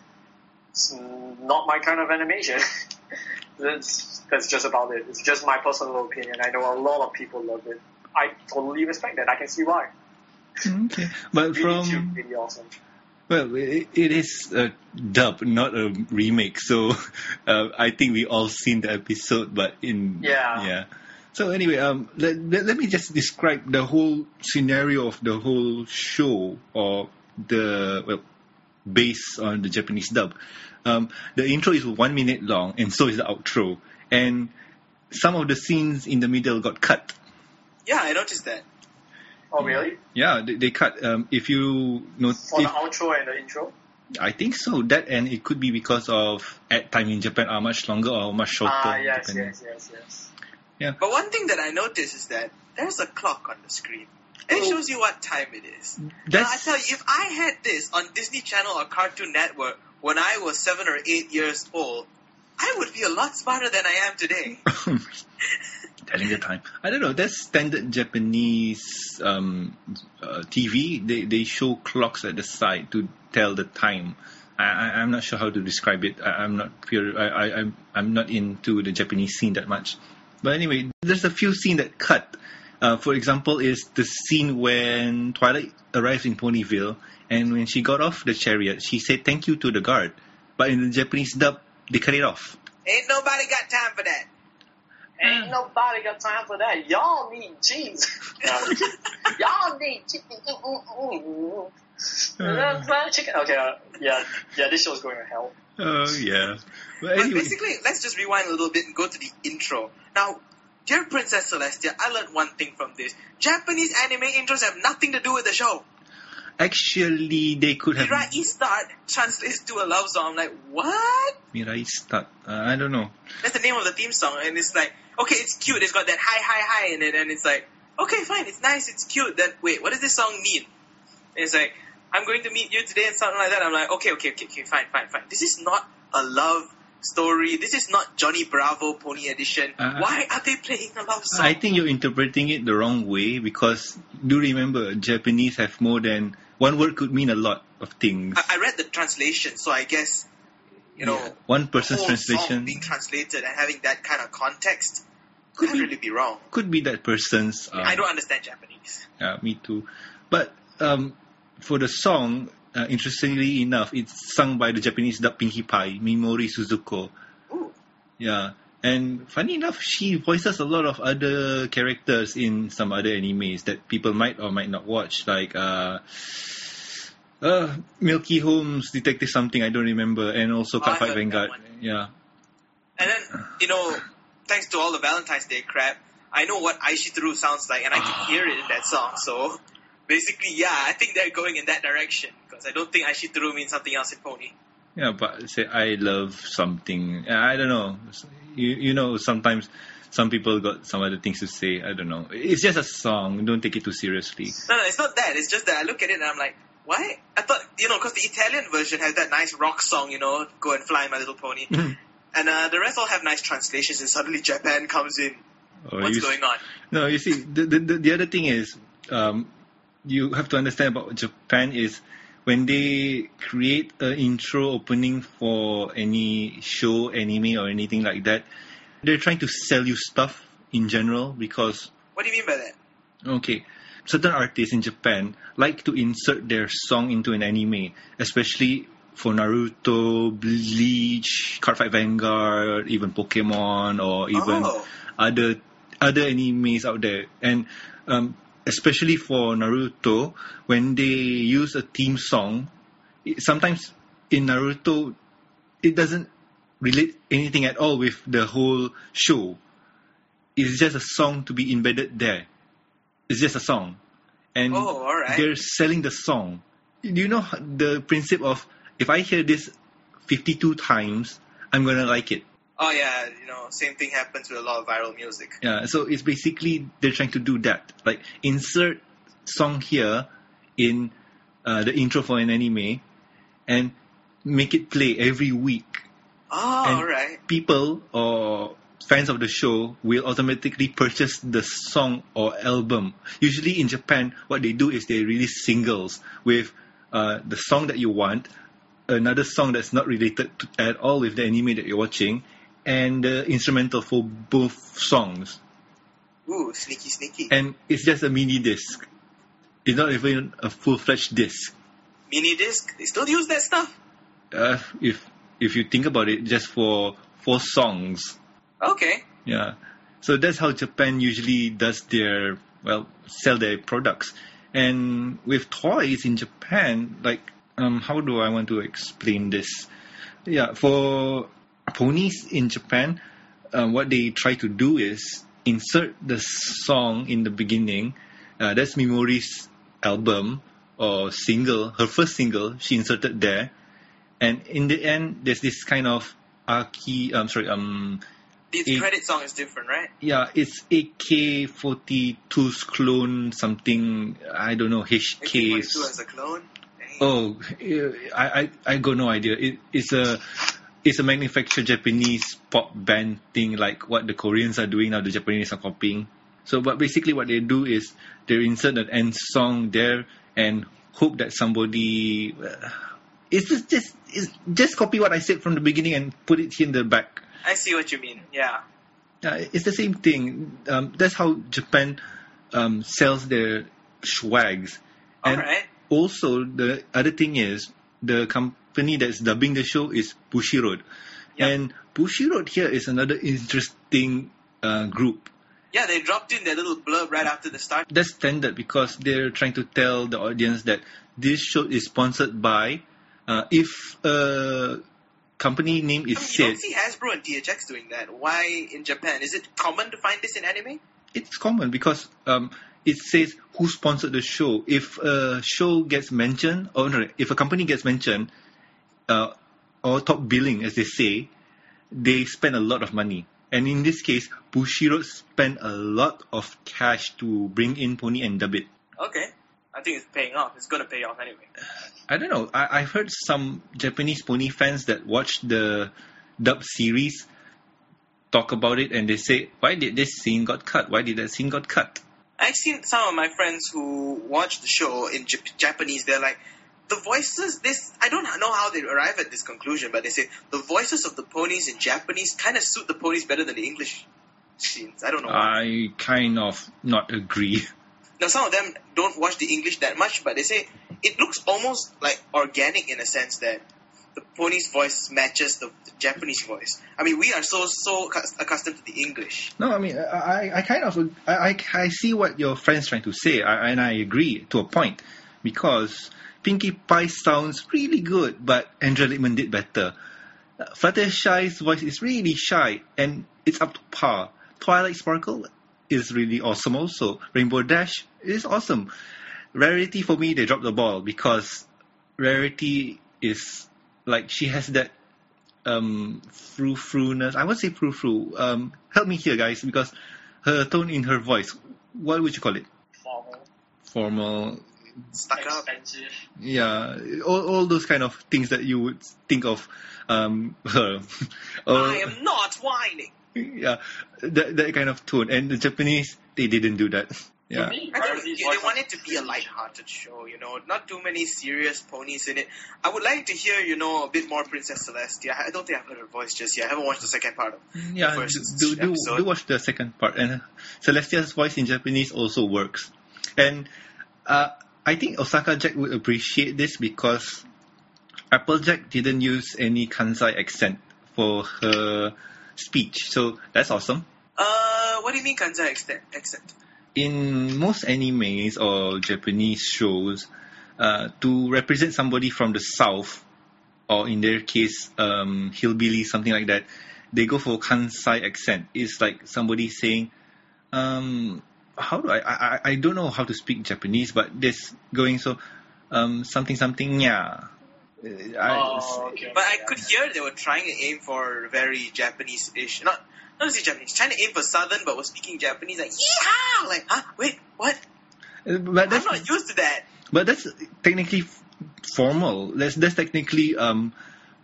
it's not my kind of animation. [LAUGHS] that's, that's just about it. It's just my personal opinion. I know a lot of people love it. I totally respect that. I can see why. Okay, but Really from really awesome. Well, it, it is a dub, not a remake. So [LAUGHS] uh, I think we all seen the episode, but in Yeah. yeah. So anyway, um, let, let, let me just describe the whole scenario of the whole show, or the well, based on the Japanese dub. Um, the intro is one minute long, and so is the outro, and some of the scenes in the middle got cut. Yeah, I noticed that. Oh, really? Yeah, they, they cut. Um, if you know, For if, the outro and the intro? I think so. That and it could be because of ad time in Japan are much longer or much shorter. Ah, yes, depending. yes, yes, yes. But one thing that I noticed is that there's a clock on the screen. And it Oh. shows you what time it is. Now, I tell you, if I had this on Disney Channel or Cartoon Network when I was seven or eight years old, I would be a lot smarter than I am today. [LAUGHS] telling the time. I don't know. That's standard Japanese um, uh, TV. They they show clocks at the side to tell the time. I, I'm not sure how to describe it. I, I'm not pure. I, I I'm I'm not into the Japanese scene that much. But anyway, there's a few scenes that cut. Uh, for example, is the scene when Twilight arrives in Ponyville, and when she got off the chariot, she said thank you to the guard. But in the Japanese dub, they cut it off. Ain't nobody got time for that. Ain't mm. nobody got time for that. Y'all need cheese. [LAUGHS] Y'all need chicken. Mm, mm, chicken. Okay, uh, yeah, yeah, this show's going to hell. Oh yeah. But But basically, let's just rewind a little bit and go to the intro. Now, dear Princess Celestia, I learned one thing from this. Japanese anime intros have nothing to do with the show. Actually, they could have Mirai Start translates to a love song. I'm like, what? Mirai start. Uh, I don't know. That's the name of the theme song, and it's like, okay, it's cute. It's got that high, high, hi in it, and it's like, okay, fine, it's nice, it's cute. That wait, what does this song mean? And it's like, I'm going to meet you today, and something like that. I'm like, okay, okay, okay, okay, fine, fine, fine. This is not a love story. This is not Johnny Bravo Pony Edition. Uh, Why are they playing a love song? I think you're interpreting it the wrong way because do remember Japanese have more than one word could mean a lot of things. I, I read the translation, so I guess you know Yeah. one person's translation being translated and having that kind of context could Could be- really be wrong. could be that person's. Um, I don't understand Japanese. Yeah, me too. But um, for the song, uh, interestingly enough, it's sung by the Japanese dub Pinkie Pie, Mimori Suzuko. Ooh. Yeah. And funny enough, she voices a lot of other characters in some other animes that people might or might not watch, like uh, uh, Milky Holmes, Detective Something, I don't remember, and also Oh, heard that Vanguard. Yeah. And then, you know, thanks to all the Valentine's Day crap, I know what Aishitaru sounds like, and I can hear it in that song. So, basically, yeah, I think they're going in that direction because I don't think Aishitaru means something else in Pony. Yeah, but say I love something. I don't know. You you know sometimes some people got some other things to say. I don't know. It's just a song. Don't take it too seriously. No, no, it's not that. It's just that I look at it and I'm like, why? I thought, you know, because the Italian version has that nice rock song, you know, Go and Fly, My Little Pony. and uh, the rest all have nice translations, and suddenly Japan comes in. Or What's going on? No, you see, the the, the, the other thing is, um, you have to understand about Japan is when they create an intro opening for any show, anime, or anything like that, they're trying to sell you stuff in general because What do you mean by that? Okay. Certain artists in Japan like to insert their song into an anime, especially for Naruto, Bleach, Cardfight Vanguard, even Pokemon, or even Oh. other other animes out there. And um, especially for Naruto, when they use a theme song, it, sometimes in Naruto, it doesn't relate anything at all with the whole show. It's just a song to be embedded there. It's just a song. And Oh, they're selling the song. Do you know the principle of if I hear this 52 times, I'm gonna like it. Oh yeah, you know, same thing happens with a lot of viral music. Yeah, so it's basically they're trying to do that. Like insert song here in uh, the intro for an anime and make it play every week. Oh, And- alright. People or fans of the show will automatically purchase the song or album. Usually in Japan, what they do is they release singles with uh, the song that you want, another song that's not related to, at all with the anime that you're watching, and the instrumental for both songs. Ooh, sneaky, sneaky. and it's just a mini disc. It's not even a full-fledged disc. Mini disc, they still use that stuff? Uh, if if you think about it, just for four songs, Okay. yeah. So that's how Japan usually does their well sell their products. And with toys in Japan, like um, how do I want to explain this? Yeah, for ponies in Japan, um, what they try to do is insert the song in the beginning. Uh, that's Mimori's album or single, her first single. She inserted there, and in the end, there's this kind of Aki. Um, sorry. Um, The Eh. credit song is different, right? yeah, it's AK-42's clone something. I don't know HK. AK-42 as a clone? Dang. Oh, I, I, I got no idea. It, it's a it's a manufactured Japanese pop band thing, like what the Koreans are doing now. The Japanese are copying. So, but basically, what they do is they insert an end song there and hope that somebody. Uh, it's just just it's just copy what I said from the beginning and put it in the back. I see what you mean. Yeah. Uh, it's the same thing. Um, that's how Japan um, sells their swags. And Alright. also, the other thing is the company that's dubbing the show is Bushiroad, Yep. and Bushiroad here is another interesting uh, group. Yeah, they dropped in their little blurb right after the start. That's standard because they're trying to tell the audience that this show is sponsored by. Uh, if a company name is I mean, you don't see Hasbro and DHX doing that. Why in Japan? Is it common to find this in anime? it's common because um, it says who sponsored the show. If a show gets mentioned, or no, if a company gets mentioned, uh, or top billing, as they say, they spend a lot of money. And in this case, Bushiroad spent a lot of cash to bring in Pony and dub it. Okay. I think it's paying off. It's gonna pay off anyway. I don't know. I, I've heard some Japanese pony fans that watched the dub series talk about it, and they say, "Why did this scene got cut? Why did that scene got cut?" I've seen some of my friends who watch the show in Jap- Japanese. They're like, the voices. This I don't know how they arrive at this conclusion, but they say the voices of the ponies in Japanese kind of suit the ponies better than the English scenes. I don't know. why. I kind of not agree. Now some of them don't watch the English that much, but they say it looks almost like organic in a sense that the pony's voice matches the, the Japanese voice. I mean, we are so so accustomed to the English. No, I mean, I, I kind of, I, I, I see what your friend's trying to say, I, and I agree to a point, because Pinkie Pie sounds really good, but Andrea Libman did better. Fluttershy's voice is really shy, and it's up to par. Twilight Sparkle is really awesome also. Rainbow Dash is awesome. Rarity for me, they dropped the ball, because Rarity is, like, she has that um frou frou-ness. I would say frou frou. Um, help me here, guys, because her tone in her voice. What would you call it? Formal, Formal. Stuck up. Yeah, all, all those kind of things that you would think of um [LAUGHS] her. or, I am not whining. yeah, that that kind of tone. And the Japanese, they didn't do that. Yeah. Me, I Rarity's think they voice want it to be a light-hearted show, you know, not too many serious ponies in it. I would like to hear, you know, a bit more Princess Celestia. I don't think I've heard her voice just yet. I haven't watched the second part of Yeah, the first do, do, episode. do watch the second part. And Celestia's voice in Japanese also works. And uh, I think Osaka Jack would appreciate this because Applejack didn't use any Kansai accent for her speech. So that's awesome. Uh, what do you mean Kansai accent? accent? in most animes or Japanese shows, uh, to represent somebody from the south, or in their case, um, hillbilly, something like that, they go for Kansai accent. It's like somebody saying, um, how do I, I, I- I don't know how to speak Japanese, but this going so, um, something, something, yeah. Uh, I- Oh, okay. But I could hear they were trying to aim for very Japanese-ish. Not, not to say Japanese, trying to aim for Southern, but was speaking Japanese like, yeah, like, huh, wait, what? uh, but I'm that's, not used to that. But that's technically formal. That's that's technically um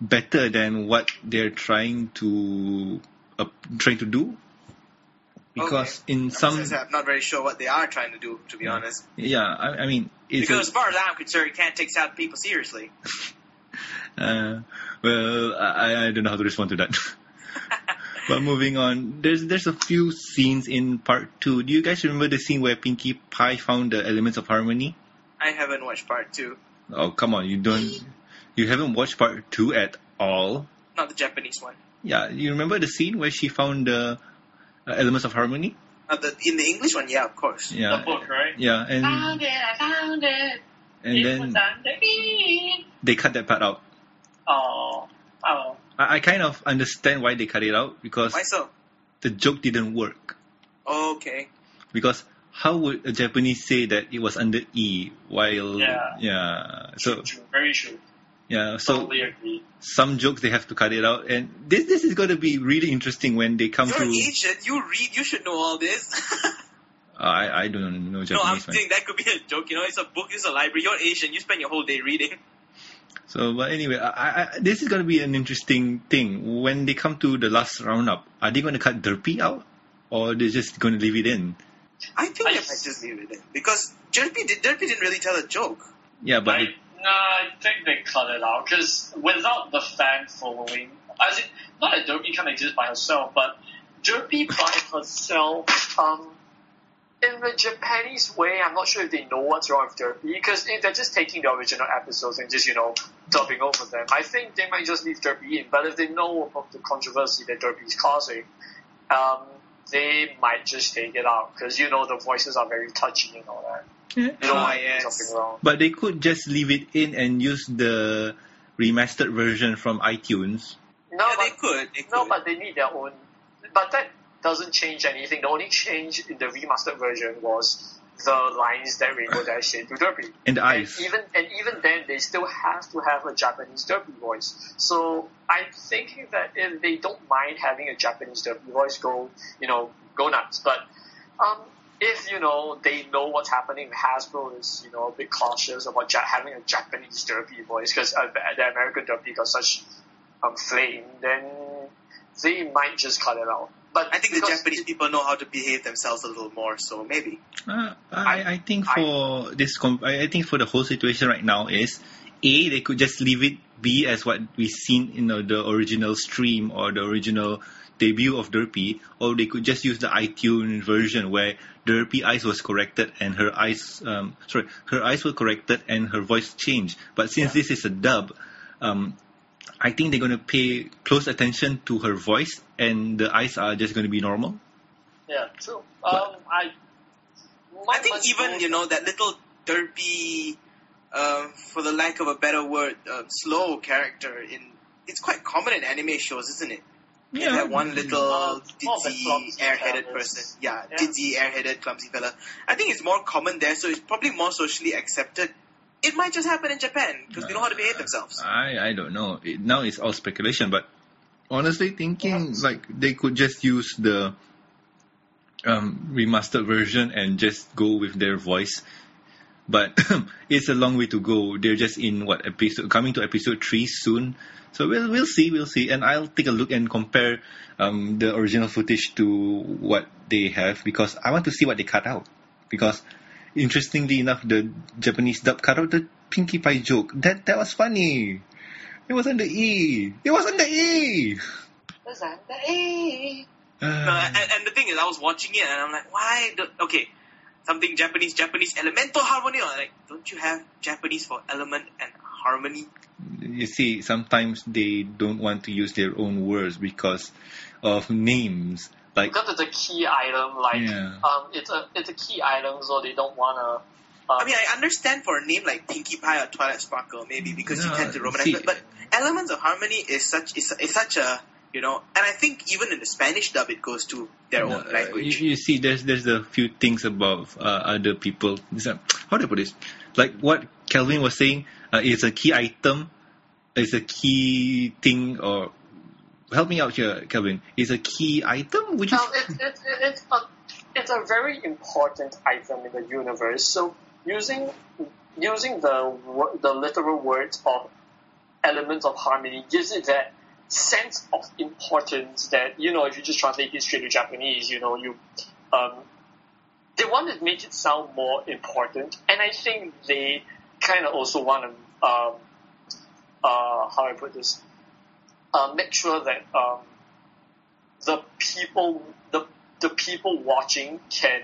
better than what they're trying to uh, trying to do. Because in some I'm not very sure what they are trying to do, to be honest. yeah, I, I mean it's Because as far as I'm concerned, you can't take South people seriously. [LAUGHS] uh, well I, I don't know how to respond to that. [LAUGHS] but moving on, there's there's a few scenes in part two. Do you guys remember the scene where Pinkie Pie found the elements of harmony? I haven't watched part two. Oh come on, you don't you haven't watched part two at all? Not the Japanese one. Yeah, you remember the scene where she found the uh, elements of harmony? Uh, the, in the English one, yeah, of course. Yeah, The book, right? yeah, and Found it, I found it. and it then was underneath. they cut that part out. Oh, oh. I, I kind of understand why they cut it out because Why so? the joke didn't work. Okay. Because how would a Japanese say that it was under E while Yeah. yeah so True, true, very true. Yeah so Totally agree. some jokes they have to cut it out and this this is going to be really interesting when they come You're to Asian. You read. You should know all this. uh, [LAUGHS] I I don't know Japanese. no, I'm Japanese man. saying that could be a joke. You know, it's a book. It's a library. You're Asian. You spend your whole day reading. [LAUGHS] So, but anyway, I, I, this is going to be an interesting thing. When they come to the last roundup, are they going to cut Derpy out? Or they're just going to leave it in? I think I they s- might just leave it in because Derpy, did, Derpy didn't really tell a joke. Yeah, but I, it- nah, I think they cut it out because without the fan following, as in, not Derpy can exist by herself, but Derpy by herself, um, in the Japanese way, I'm not sure if they know what's wrong with Derpy because if they're just taking the original episodes and just you know dubbing over them, I think they might just leave Derpy in. But if they know about the controversy that Derpy is causing, um, they might just take it out because you know the voices are very touchy and all that. Yeah. You don't Ah, yes. something wrong. but they could just leave it in and use the remastered version from iTunes. No, yeah, but they could. They could. No, but they need their own. But that doesn't change anything. The only change in the remastered version was the lines that Rainbow [SIGHS] Dash said to Derpy. And the And even and even then, they still have to have a Japanese Derpy voice. So I'm thinking that if they don't mind having a Japanese Derpy voice, go you know go nuts. But um, if you know they know what's happening, Hasbro is you know a bit cautious about ja- having a Japanese Derpy voice because uh, the American Derpy got such um, flame, then they might just cut it out. But I think the because Japanese people know how to behave themselves a little more, so maybe. Uh, I, I think I- for this, com- I I think for the whole situation right now is a they could just leave it be as what we've seen in the, the original stream or the original debut of Derpy, or they could just use the iTunes version where Derpy eyes was corrected and her eyes, um, sorry, her eyes were corrected and her voice changed. But since this is a dub, um, I think they're going to pay close attention to her voice and the eyes are just going to be normal. yeah, true. Um, I. I think even you know that little derpy, uh, for the lack of a better word, uh, slow character in. It's quite common in anime shows, isn't it? That one little Well, more of ditzy, clumsy airheaded person. Yeah, Yeah. ditzy, airheaded, clumsy fella. I think it's more common there, so it's probably more socially accepted. It might just happen in Japan because they know how to behave themselves. I I don't know. It, now it's all speculation, but honestly, thinking like they could just use the um, remastered version and just go with their voice. But [CLEARS THROAT] it's a long way to go. They're just in what episode coming to episode three soon. So we'll we'll see, we'll see, and I'll take a look and compare um, the original footage to what they have because I want to see what they cut out. because interestingly enough, the Japanese dub cut out the Pinkie Pie joke. That that was funny. It wasn't the E. It wasn't the E. Is that the A? No, Uh, and, and the thing is, I was watching it and I'm like, why? Do, okay, something Japanese, Japanese elemental harmony. Or like, don't you have Japanese for element and harmony? you see, sometimes they don't want to use their own words because of names. Like Because it's a key item, like Yeah. um, it's a it's a key item, so they don't wanna. Um, I mean, I understand for a name like Pinkie Pie or Twilight Sparkle, maybe because No, you tend to romanize see- it. But elements of harmony is such is, is such a you know, and I think even in the Spanish dub, it goes to their No, own uh, language. You, you see, there's there's a few things about uh, other people. It's a- How do I put this? Like what Calvin was saying, uh, it's a key item, it's a key thing, or help me out here, Calvin. It's a key item, which is Um, it's, it's, it's, a, it's a very important item in the universe. So using using the the literal words of elements of harmony gives it that sense of importance that you know if you just translate it straight to Japanese, you know you um, they want to make it sound more important, and I think they kind of also want to um, uh, how I put this uh, make sure that um, the people the the people watching can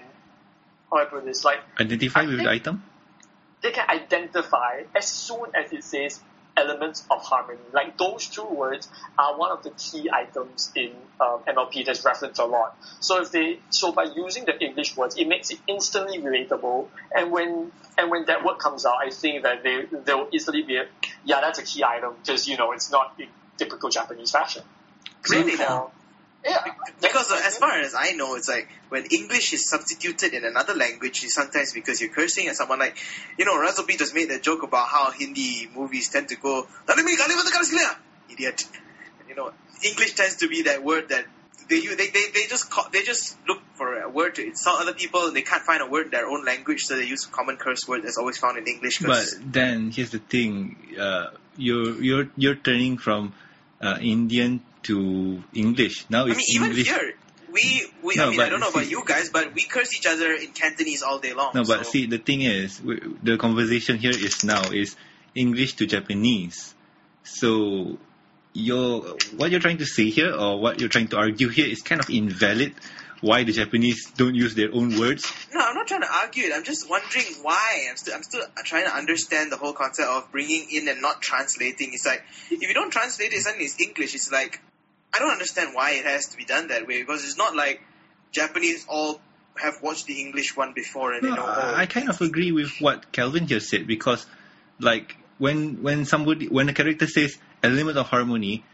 how I put this like identify with the item. they can identify as soon as it says elements of harmony. Like those two words are one of the key items in um, MLP that's referenced a lot. So if they so by using the English words, it makes it instantly relatable. And when and when that word comes out, I think that they they will easily be yeah that's a key item because you know it's not in typical Japanese fashion. Really now? Yeah, Because as far as I know, it's like when English is substituted in another language, it's sometimes because you're cursing at someone. Like, you know, Russell just made a joke about how Hindi movies tend to go, "Tanimi kali mata kali sekalian," idiot. You know, English tends to be that word that they use- they they, they just call, they just look for a word to insult other people, and they can't find a word in their own language, so they use a common curse word that's always found in English. But then here's the thing: uh, you're you're you're turning from uh, Indian to English. Now I it's mean, even English. here, we, we No, I mean, I don't know about you guys, but we curse each other in Cantonese all day long. No, but so- see, the thing is, we, the conversation here is now is English to Japanese. So, you're, what you're trying to say here, or what you're trying to argue here, is kind of invalid. Why the Japanese don't use their own words? No, I'm not trying to argue it. I'm just wondering why. I'm still, I'm still trying to understand the whole concept of bringing in and not translating. It's like if you don't translate it, suddenly it's English. It's like I don't understand why it has to be done that way because it's not like Japanese all have watched the English one before and they know. oh, I I kind of agree with what Calvin here said because, like, when when somebody when a character says element of harmony,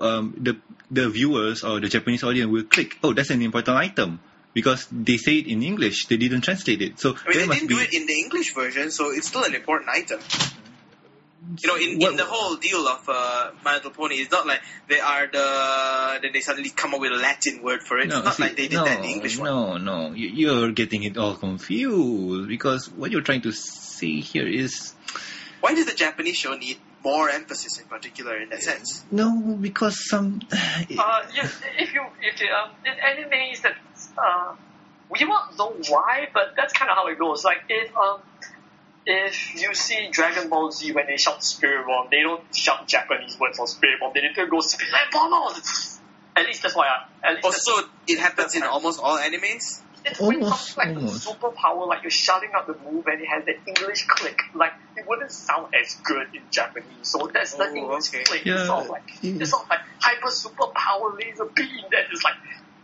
um, the the viewers or the Japanese audience will click. Oh, that's an important item because they say it in English. They didn't translate it, so I mean, they didn't be. do it in the English version, so it's still an important item. You know, in, in the whole deal of uh, My Little Pony, it's not like they are the then they suddenly come up with a Latin word for it. No, it's not see, like they did no, that in the English one. No, no, you, you're getting it all confused because what you're trying to say here is Why does the Japanese show need more emphasis in particular in that sense? no because some. [SIGHS] Uh, yeah, if you if you, um, in animes that uh, we won't know why, but that's kind of how it goes. Like if um if you see Dragon Ball Z when they shout Spirit Bomb, they don't shout Japanese words for Spirit Bomb. They literally go Spirit Bomb. At least that's why. I, at least that's- Also, it happens in almost all animes. it's when Almost, something like almost. a superpower, like you're shouting out the move and it has the English click, like it wouldn't sound as good in Japanese. So that's the Oh, English okay. click. Yeah, It's sort of like yeah. it's sort of like hyper superpower laser beam that is like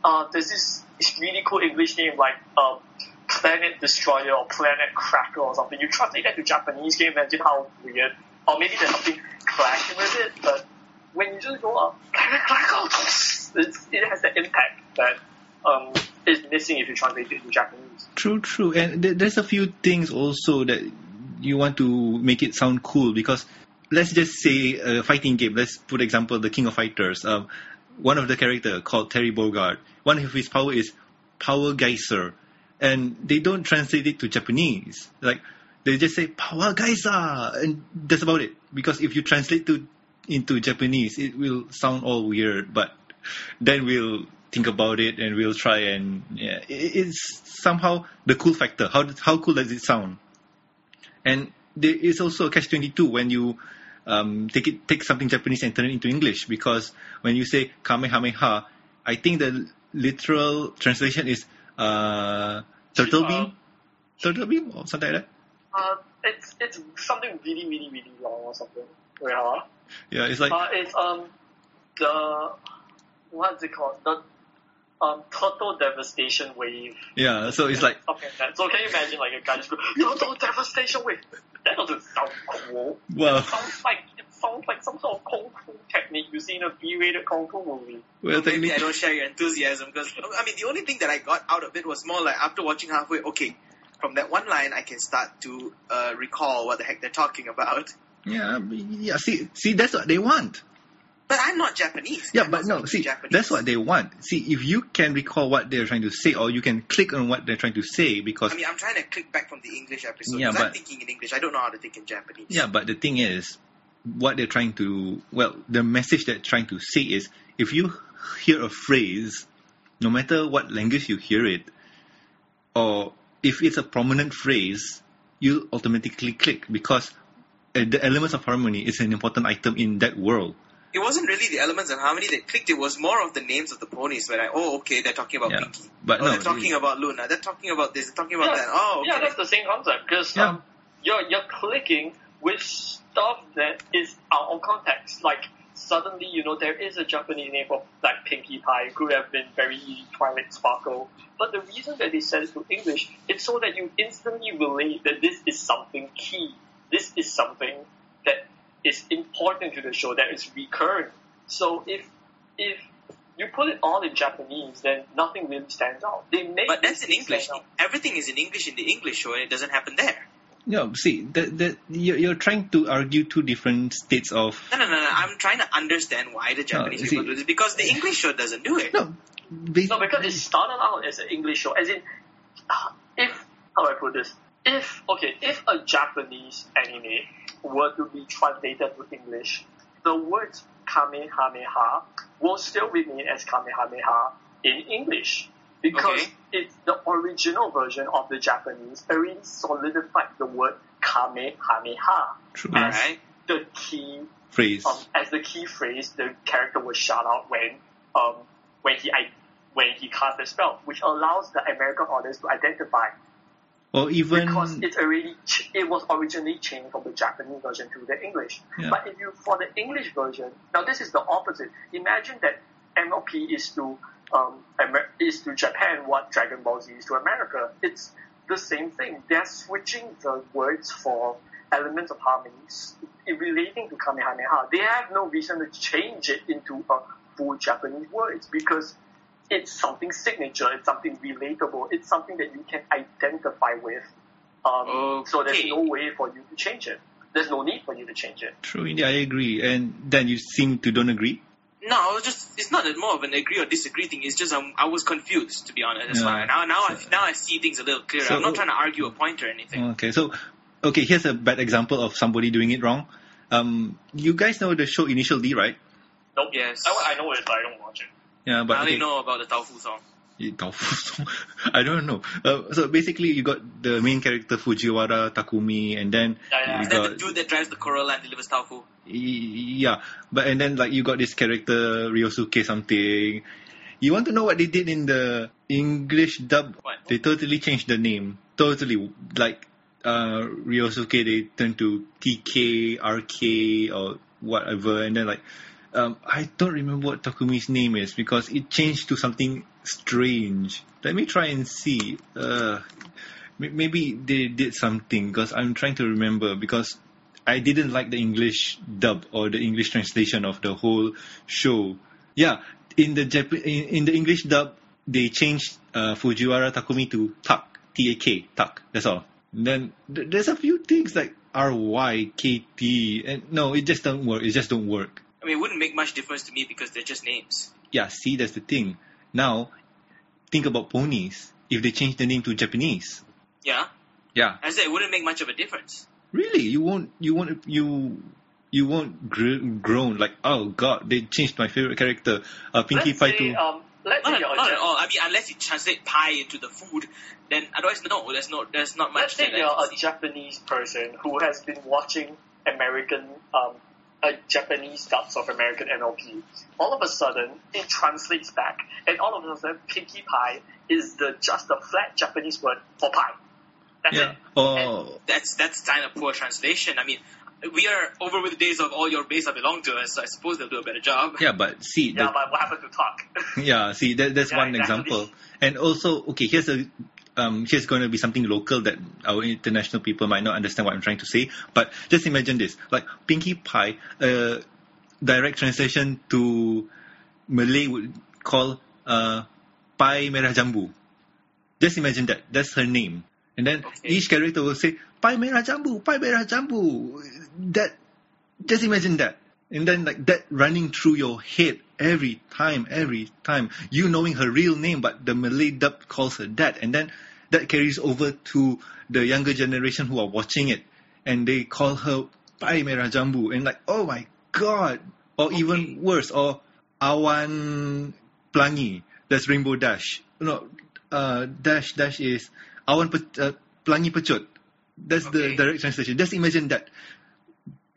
uh there's this this really cool English name like um Planet Destroyer or Planet Cracker or something. You translate that to Japanese, game, imagine how weird? Or maybe there's something clashing with it, but when you just go up, Planet Cracker, it has the impact that um, is missing if you translate it to Japanese. True, true. And th- there's a few things also that you want to make it sound cool because let's just say a fighting game. Let's put example the King of Fighters. Um, one of the character called Terry Bogard. One of his power is Power Geyser, and they don't translate it to Japanese. Like they just say Power Geyser, and that's about it. Because if you translate to into Japanese, it will sound all weird. But then we'll think about it and we'll try and yeah, it, it's somehow the cool factor. How how cool does it sound? And there is also a catch twenty two when you um, take it take something Japanese and turn it into English because when you say Kamehameha, I think the literal translation is uh, turtle beam, Um, turtle beam or something like that. Uh, it's it's something really really really long or something. Wait, huh? Yeah, it's like Uh, it's um the what's it called the um total devastation wave. yeah, so it's like like. So can you imagine like a guy just go total devastation wave? That doesn't sound cool. well, It sounds like sounds like some sort of kung fu technique you see in a B-rated kung fu movie. well, Maybe I don't share your enthusiasm because I mean the only thing that I got out of it was more like after watching halfway, okay, from that one line I can start to uh, recall what the heck they're talking about. yeah, yeah. See, see, that's what they want. But I'm not Japanese. Yeah, I'm but no, see, Japanese. that's what they want. See, if you can recall what they're trying to say, or you can click on what they're trying to say, because I mean, I'm trying to click back from the English episode Yeah, because I'm but- thinking in English. I don't know how to think in Japanese. yeah, but the thing is, what they're trying to, well, the message they're trying to say is, if you hear a phrase, no matter what language you hear it, or if it's a prominent phrase, you automatically click because uh, the elements of harmony is an important item in that world. It wasn't really the elements of harmony that clicked. It was more of the names of the ponies. Where I, oh, okay, they're talking about Yeah, Pinkie. but oh, no, they're talking about Luna. They're talking about this. They're talking about Yeah, that. Oh, okay. Yeah, that's the same concept because Yeah. um, you're you're clicking with stuff that is out of context. Like suddenly, you know, there is a Japanese name for like Pinkie Pie. It could have been very easy Twilight Sparkle. But the reason that they said it to English, is so that you instantly relate that this is something key. This is something that is important to the show, that is recurrent. So if if you put it all in Japanese, then nothing really stands out. They make But that's in English. Everything is in English in the English show, and it doesn't happen there. No, see, that that you're, you're trying to argue two different states of No, no, no, no. I'm trying to understand why the Japanese you people do this because the English show doesn't do it. no, bas- No, because it started out as an English show. As in, if how do I put this? If okay, if a Japanese anime were to be translated to English, the words Kamehameha will still remain as Kamehameha in English because Okay. it's the original version of the Japanese already solidified the word Kamehameha true as Alright. the key phrase. um, as the key phrase, the character was shout out when um, when he I, when he cast the spell, which allows the American audience to identify or even because it's already ch- it was originally changed from the Japanese version to the English. Yeah. But if you for the English version, now this is the opposite. Imagine that MLP is to um, Amer- is to Japan what Dragon Ball Z is to America. It's the same thing. They're switching the words for elements of harmonies in relating to Kamehameha. They have no reason to change it into a full Japanese words because it's something signature, it's something relatable, it's something that you can identify with. Um, So there's no way for you to change it. There's no need for you to change it. true, indeed, I agree. And then you seem to don't agree. No, I was just, it's not more of an agree or disagree thing. It's just um, I was confused, to be honest. That's Yeah. why. Now, now, I, now I see things a little clearer. So- I'm not trying to argue a point or anything. Okay, so okay, here's a bad example of somebody doing it wrong. Um, you guys know the show Initial D, right? Nope. Yes. I, I know it, but I don't watch it. Yeah, but I only okay. know about the Tofu song. Tofu song. [LAUGHS] I don't know. Uh, so basically, you got the main character Fujiwara Takumi, and then Yeah, yeah. you Is that got the dude that drives the Corolla and delivers Tofu? yeah, but and then like you got this character Ryosuke something. You want to know what they did in the English dub? What? They totally changed the name. Totally like uh Ryosuke they turned to TK, RK or whatever and then like um I don't remember what Takumi's name is because it changed to something strange. Let me try and see. Uh maybe they did something because I'm trying to remember because I didn't like the English dub or the English translation of the whole show. Yeah, in the Jap- in, in the English dub, they changed uh, Fujiwara Takumi to Tak, T A K, Tak. That's all. And then th- there's a few things like R Y K T, and no, it just don't work. It just don't work. I mean, it wouldn't make much difference to me because they're just names. Yeah, see, that's the thing. Now, think about ponies. If they change the name to Japanese, Yeah? yeah, I said it wouldn't make much of a difference. Really, you won't, you won't, you, you won't gr- groan like, oh god, they changed my favorite character, uh, Pinkie Let's Pie say, to. um, let's Not, say at, you're a not at all. I mean, unless you translate pie into the food, then otherwise no. There's no. There's not much. Let's say that you're a. Japanese person who has been watching American, um, a Japanese dubs of American MLP. All of a sudden, it translates back, and all of a sudden, Pinkie Pie is the just the flat Japanese word for pie. That's Yeah. it. Oh. Or That's that's kind of poor translation. I mean, we are over with the days of all your base are belong to us. So I suppose they'll do a better job. yeah, but see, Yeah, the, but what happened to talk? [LAUGHS] yeah, see, that, that's Yeah, one exactly. example. And also, okay, here's a um, here's going to be something local that our international people might not understand what I'm trying to say. But just imagine this, like Pinkie Pie, uh, direct translation to Malay would call uh, Pai Merah Jambu. Just imagine that. That's her name. And then Okay. each character will say, Pai Merah Jambu, Pai Merah Jambu. That, just imagine that. And then like that running through your head every time, every time. You knowing her real name, but the Malay dub calls her that. And then that carries over to the younger generation who are watching it. And they call her Pai Merah Jambu. And like, oh my god. Or even worse, or Awan Pelangi. That's Rainbow Dash. No, uh, Dash, Dash is Awan Pe- uh, Pelangi Pecut. That's the Okay. direct translation. Just imagine that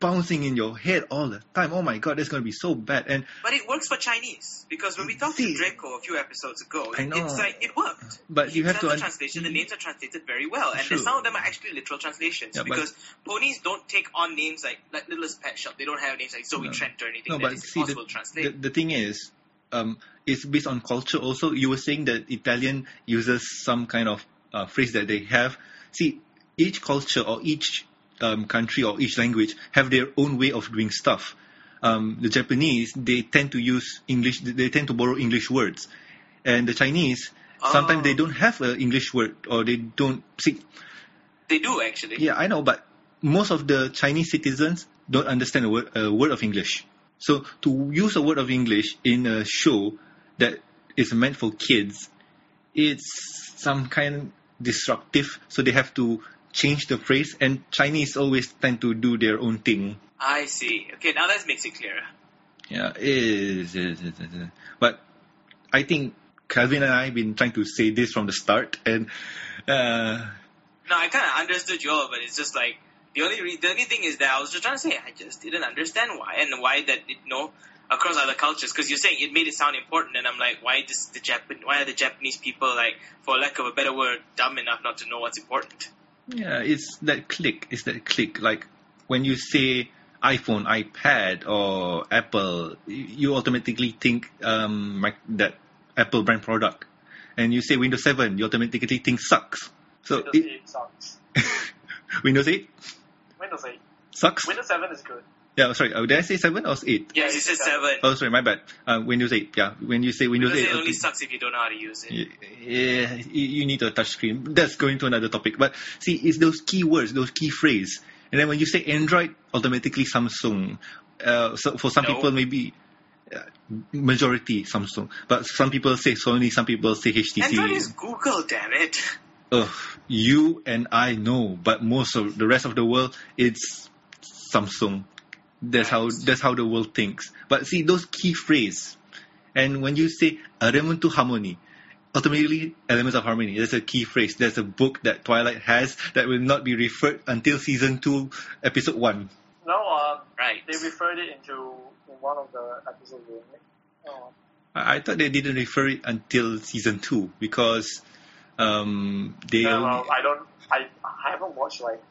bouncing in your head all the time. Oh my god, that's going to be so bad. And But it works for Chinese because when we talked See- to Draco a few episodes ago, it's like it worked. But you have to the translation. The names are translated very well, and True. some of them are actually literal translations Yeah, because ponies don't take on names like like Littlest Pet Shop. They don't have names like Zoe No. Trent or anything no, that but is see, impossible the, to translate. the, the thing is, um, it's based on culture also. You were saying that Italian uses some kind of uh, phrase that they have. See, each culture or each um, country or each language have their own way of doing stuff. Um, the Japanese, they tend to use English, they tend to borrow English words. And the Chinese, sometimes Oh. they don't have an English word or they don't, see, they do actually. yeah, I know, but most of the Chinese citizens don't understand a word, a word of English. So to use a word of English in a show that is meant for kids, it's some kind disruptive. So they have to change the phrase, and Chinese always tend to do their own thing. I see. Okay, now that makes it clearer. Yeah, it is, is, is, is. But I think Calvin and I have been trying to say this from the start, and uh, No, I kind of understood you all, but it's just like the only re- the only thing is that I was just trying to say I just didn't understand why and why that you know across other cultures because you're saying it made it sound important and I'm like why does the Japan why are the Japanese people like for lack of a better word dumb enough not to know what's important? Yeah, it's that click. It's that click. Like when you say iPhone, iPad, or Apple, you automatically think um, that Apple brand product. And you say Windows 7, you automatically think sucks. So Windows it, 8 sucks. [LAUGHS] Windows 8 Windows 8. sucks. Windows 7 is good. Yeah, sorry. Uh, did I say 7 or 8? Yeah, you said seven. Oh, sorry, my bad. Uh, Windows 8. Yeah, when you say Windows because 8, it only okay. sucks if you don't know how to use it. Yeah, you need a touch screen. That's going to another topic. But see, it's those keywords, those key phrases. And then when you say Android, automatically Samsung. Uh, so for some No. people, maybe uh, majority Samsung. But some people say Sony, some people say HTC. Android is Google, damn it. Ugh, you and I know, but most of the rest of the world, it's Samsung. That's how that's how the world thinks. But see those key phrases, and when you say element to harmony, ultimately elements of harmony. That's a key phrase. There's a book that Twilight has that will not be referred until season two, episode one. No, um, Right. they referred it into in one of the episodes. didn't? Oh. I, I thought they didn't refer it until season two because um, they Yeah, only, well, I don't. I I haven't watched like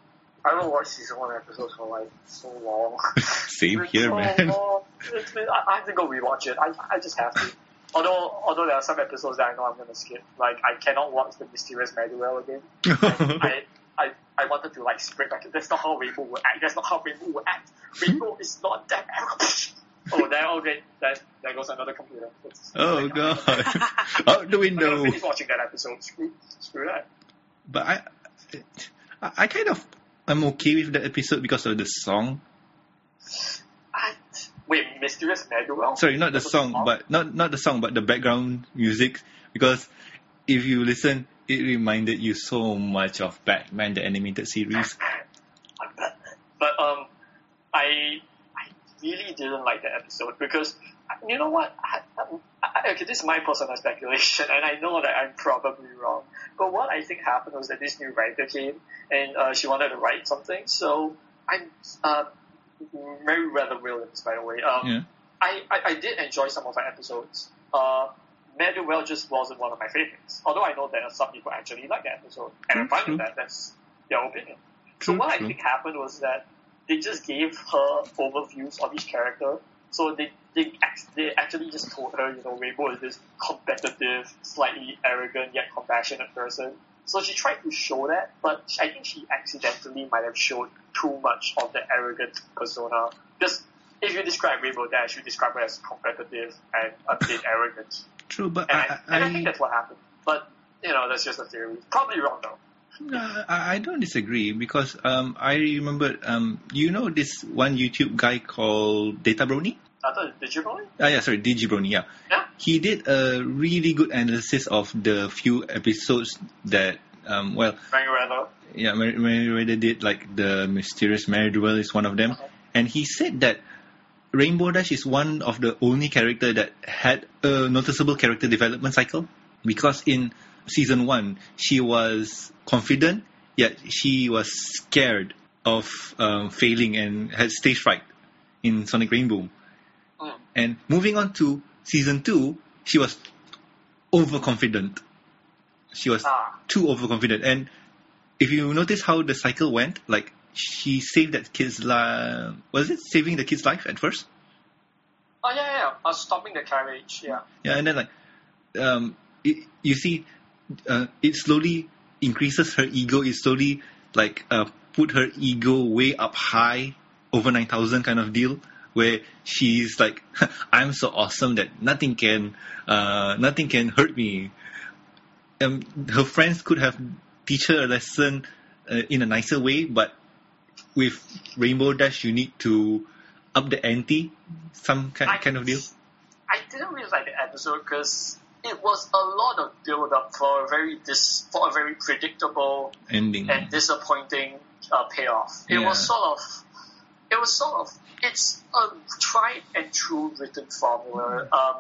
I haven't watched season one episodes for like so long. [LAUGHS] same here, so man. long. It's been, I, I have to go rewatch it. I I just have to. Although although there are some episodes that I know I'm gonna skip. Like I cannot watch the mysterious Mare-Do-Well again. [LAUGHS] I, I I wanted to like spread back. That's not how Rainbow will act. That's not how Rainbow will act. Rainbow hmm? is not that. [LAUGHS] oh, there. Okay, that there goes another computer. It's- oh god, out the I'm window. finish watching that episode. Screw, screw that. But I, I, I kind of, I'm okay with the episode because of the song. Wait, mysterious Mare-Do-Well. Sorry, not the song, but not not the song, but the background music. Because if you listen, it reminded you so much of Batman, the animated series. But um, I I really didn't like the episode because you know what? I, I, okay, this is my personal speculation, and I know that I'm probably wrong. But what I think happened was that this new writer came, and uh, she wanted to write something. So I'm uh, Meriwether Williams, by the way. Um, Yeah. I, I, I did enjoy some of her episodes. Uh, Well just wasn't one of my favorites. Although I know that some people actually like that episode, and I'm fine with that. That's their opinion. True, so what true. I think happened was that they just gave her overviews of each character. So they they they actually just told her, you know, Rainbow is this competitive, slightly arrogant yet compassionate person. So she tried to show that, but I think she accidentally might have showed too much of the arrogant persona. Because if you describe Rainbow Dash, you describe her as competitive and a bit [LAUGHS] arrogant. True, but And I, I, and I think that's what happened. But, you know, that's just a theory. Probably wrong though. I, I don't disagree because um, I remember um, you know this one YouTube guy called Data Brony. I thought, did you really? Ah, yeah, sorry, Digi Yeah, Yeah. he did a really good analysis of the few episodes that um, well, Frank yeah, Meriwether did like the mysterious Married Mare-Do-Well is one of them, Uh-huh. and he said that Rainbow Dash is one of the only character that had a noticeable character development cycle because in season one she was confident yet she was scared of um, failing and had stage fright in Sonic Rainboom. And moving on to season two, she was overconfident. She was Ah. too overconfident. And if you notice how the cycle went, like she saved that kid's life. Was it saving the kid's life at first? Oh, yeah, yeah, yeah. Uh, stopping the carriage, yeah. Yeah, and then like, um, it, you see, uh, it slowly increases her ego. It slowly like uh, put her ego way up high, over nine thousand kind of deal, where she's like, [LAUGHS] I'm so awesome that nothing can, uh, nothing can hurt me. Um, her friends could have teach her a lesson uh, in a nicer way, but with Rainbow Dash, you need to up the ante, some kind, I- kind of deal. I didn't really like the episode because it was a lot of build up for a very dis- for a very predictable Ending. and disappointing uh, payoff. It Yeah. was sort of, it was sort of, it's a tried and true written formula. Um,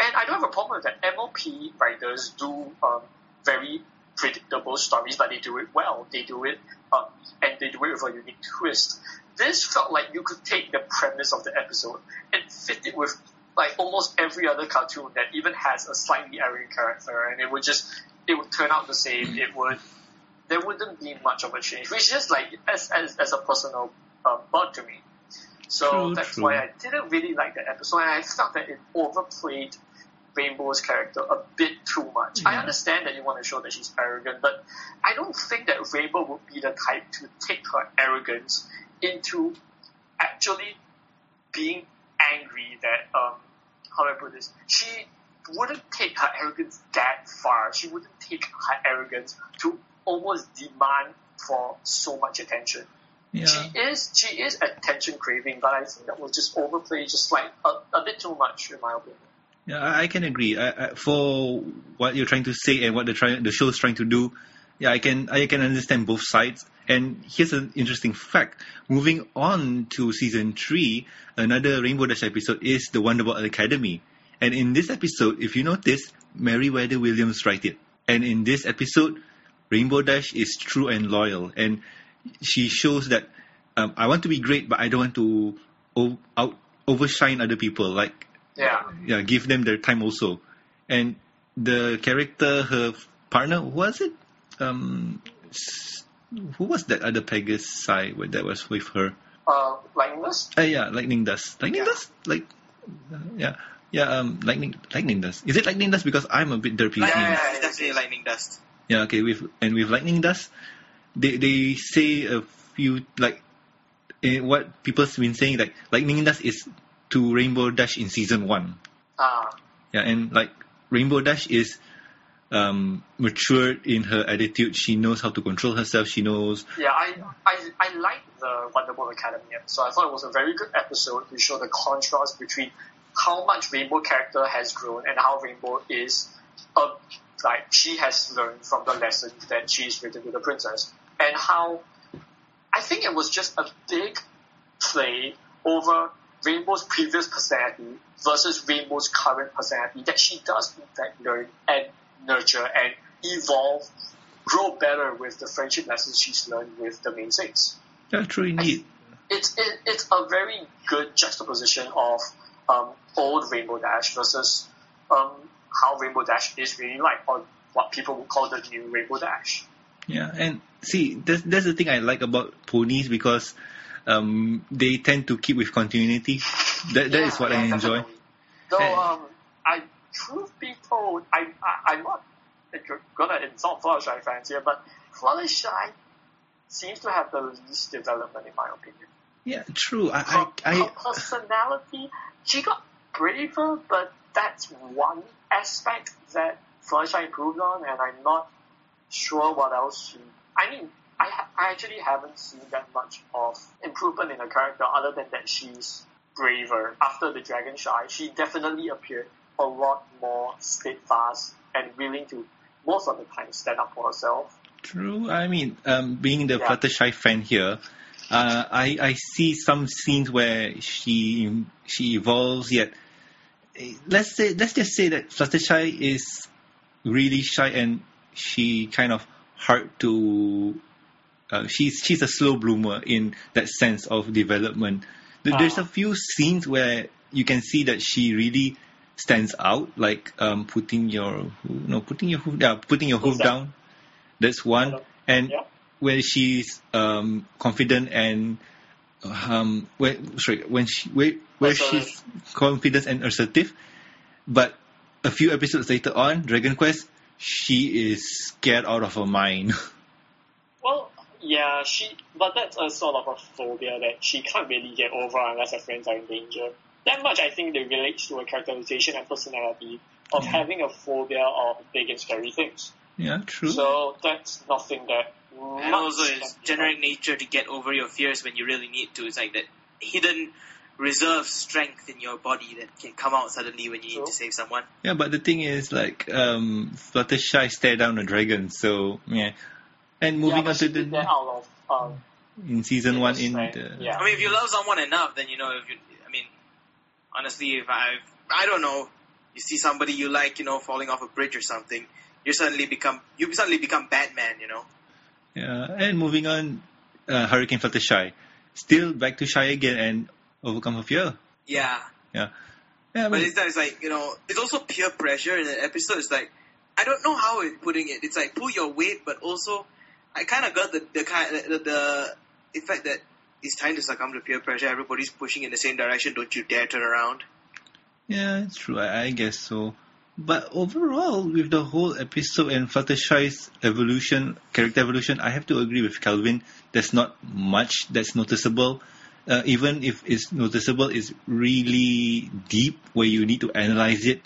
and I don't have a problem with that. MLP writers do um, very predictable stories, but they do it well. They do it, um, and they do it with a unique twist. This felt like you could take the premise of the episode and fit it with like almost every other cartoon that even has a slightly arrogant character, and it would just it would turn out the same. It would there wouldn't be much of a change, which is like as as, as a personal um, bug to me. So True, that's true. why I didn't really like that episode, and I felt that it overplayed Rainbow's character a bit too much. I understand that you want to show that she's arrogant, but I don't think that Rainbow would be the type to take her arrogance into actually being angry that um how do I put this? She wouldn't take her arrogance that far. She wouldn't take her arrogance to almost demand for so much attention. Yeah. She is she is attention craving, but I think that was just overplayed, just like a, a bit too much in my opinion. Yeah, I, can agree. I, I, for what you're trying to say and what the try, the show's trying to do, yeah, I can I can understand both sides. And here's an interesting fact. Moving on to season three, another Rainbow Dash episode is the Wonderbolt Academy. And in this episode, if you notice, Meriwether Williams write it. And in this episode, Rainbow Dash is true and loyal, and she shows that um, I want to be great, but I don't want to o- out overshine other people. Like Yeah. yeah, give them their time also. And the character, her partner, who was it? Um, who was that other Pegasi with- that was with her? Uh like this? Uh, yeah, Lightning Dust. Lightning Yeah. Dust? Like, uh, yeah. Yeah, um, lightning, lightning dust. Is it lightning dust? Because I'm a bit derpy. with Lightning names. Yeah, dust, yeah, definitely yeah. lightning dust. Yeah, okay. With and with lightning dust, they they say a few like eh, what people's been saying like lightning dust is to Rainbow Dash in season one. Ah. Yeah, and like Rainbow Dash is um, matured in her attitude. She knows how to control herself. She knows. Yeah, I I I like the Wonderbolt Academy episode. So I thought it was a very good episode to show the contrast between how much Rainbow character has grown and how Rainbow is uh, like she has learned from the lessons that she's written to the princess. And how I think it was just a big play over Rainbow's previous personality versus Rainbow's current personality that she does in fact learn and nurture and evolve, grow better with the friendship lessons she's learned with the Mane Six. That's true indeed. It's it, it's a very good juxtaposition of um, old Rainbow Dash versus um, how Rainbow Dash is really like, or what people would call the new Rainbow Dash. Yeah, and see, that's, that's the thing I like about ponies because um, they tend to keep with continuity. That that is Yeah, what I enjoy. definitely. Though, And- um, I truth be told, I, I I'm not gonna insult Fluttershy fans here, but Fluttershy seems to have the least development in my opinion. Yeah, true. I Her, I, her I personality, she got braver, but that's one aspect that Fluttershy improved on, and I'm not sure what else she. I mean, I, ha- I actually haven't seen that much of improvement in her character, other than that she's braver. After the Dragon Shy, she definitely appeared a lot more steadfast and willing to, most of the time, stand up for herself. True. I mean, um, being the Yeah. Fluttershy fan here, uh, I I see some scenes where she she evolves. Yet, eh, let's say let's just say that Fluttershy is really shy and she kind of hard to. Uh, she's she's a slow bloomer in that sense of development. There- There's Ah. a few scenes where you can see that she really stands out, like um, putting your no putting your hoof yeah, putting your hoof down. down. That's one, and Yeah. where she's um, confident and um, where sorry when she where, where she's confident and assertive, but a few episodes later on, Dragon Quest, she is scared out of her mind. [LAUGHS] Well, yeah, she, but that's a sort of a phobia that she can't really get over unless her friends are in danger. That much I think that relates to her characterization and personality of Yeah. having a phobia of big and scary things. yeah, true. So that's nothing that. And also, can it's generic nature to get over your fears when you really need to. It's like that hidden reserve strength in your body that can come out suddenly when you need True. to save someone. yeah, but the thing is, like, um, Fluttershy stare down a dragon, so yeah. And moving but on to the did out of um, in season one in the yeah. I mean, if you love someone enough, then you know. If you, I mean, honestly, if I, I don't know, you see somebody you like, you know, falling off a bridge or something, you suddenly become, you suddenly become Batman, you know. Yeah, and moving on, uh, Hurricane Fluttershy, still back to shy again and overcome her fear. Yeah, Yeah, yeah, I but mean, it's, it's like you know, it's also peer pressure in the episode. It's like I don't know how it putting it. It's like pull your weight, but also I kind of got the the kind the, the effect that it's time to succumb to peer pressure. Everybody's pushing in the same direction. Don't you dare turn around. yeah, it's true. I, I guess so. But overall, with the whole episode and Fluttershy's evolution, character evolution, I have to agree with Calvin. There's not much that's noticeable. Uh, even if it's noticeable, it's really deep where you need to analyze it.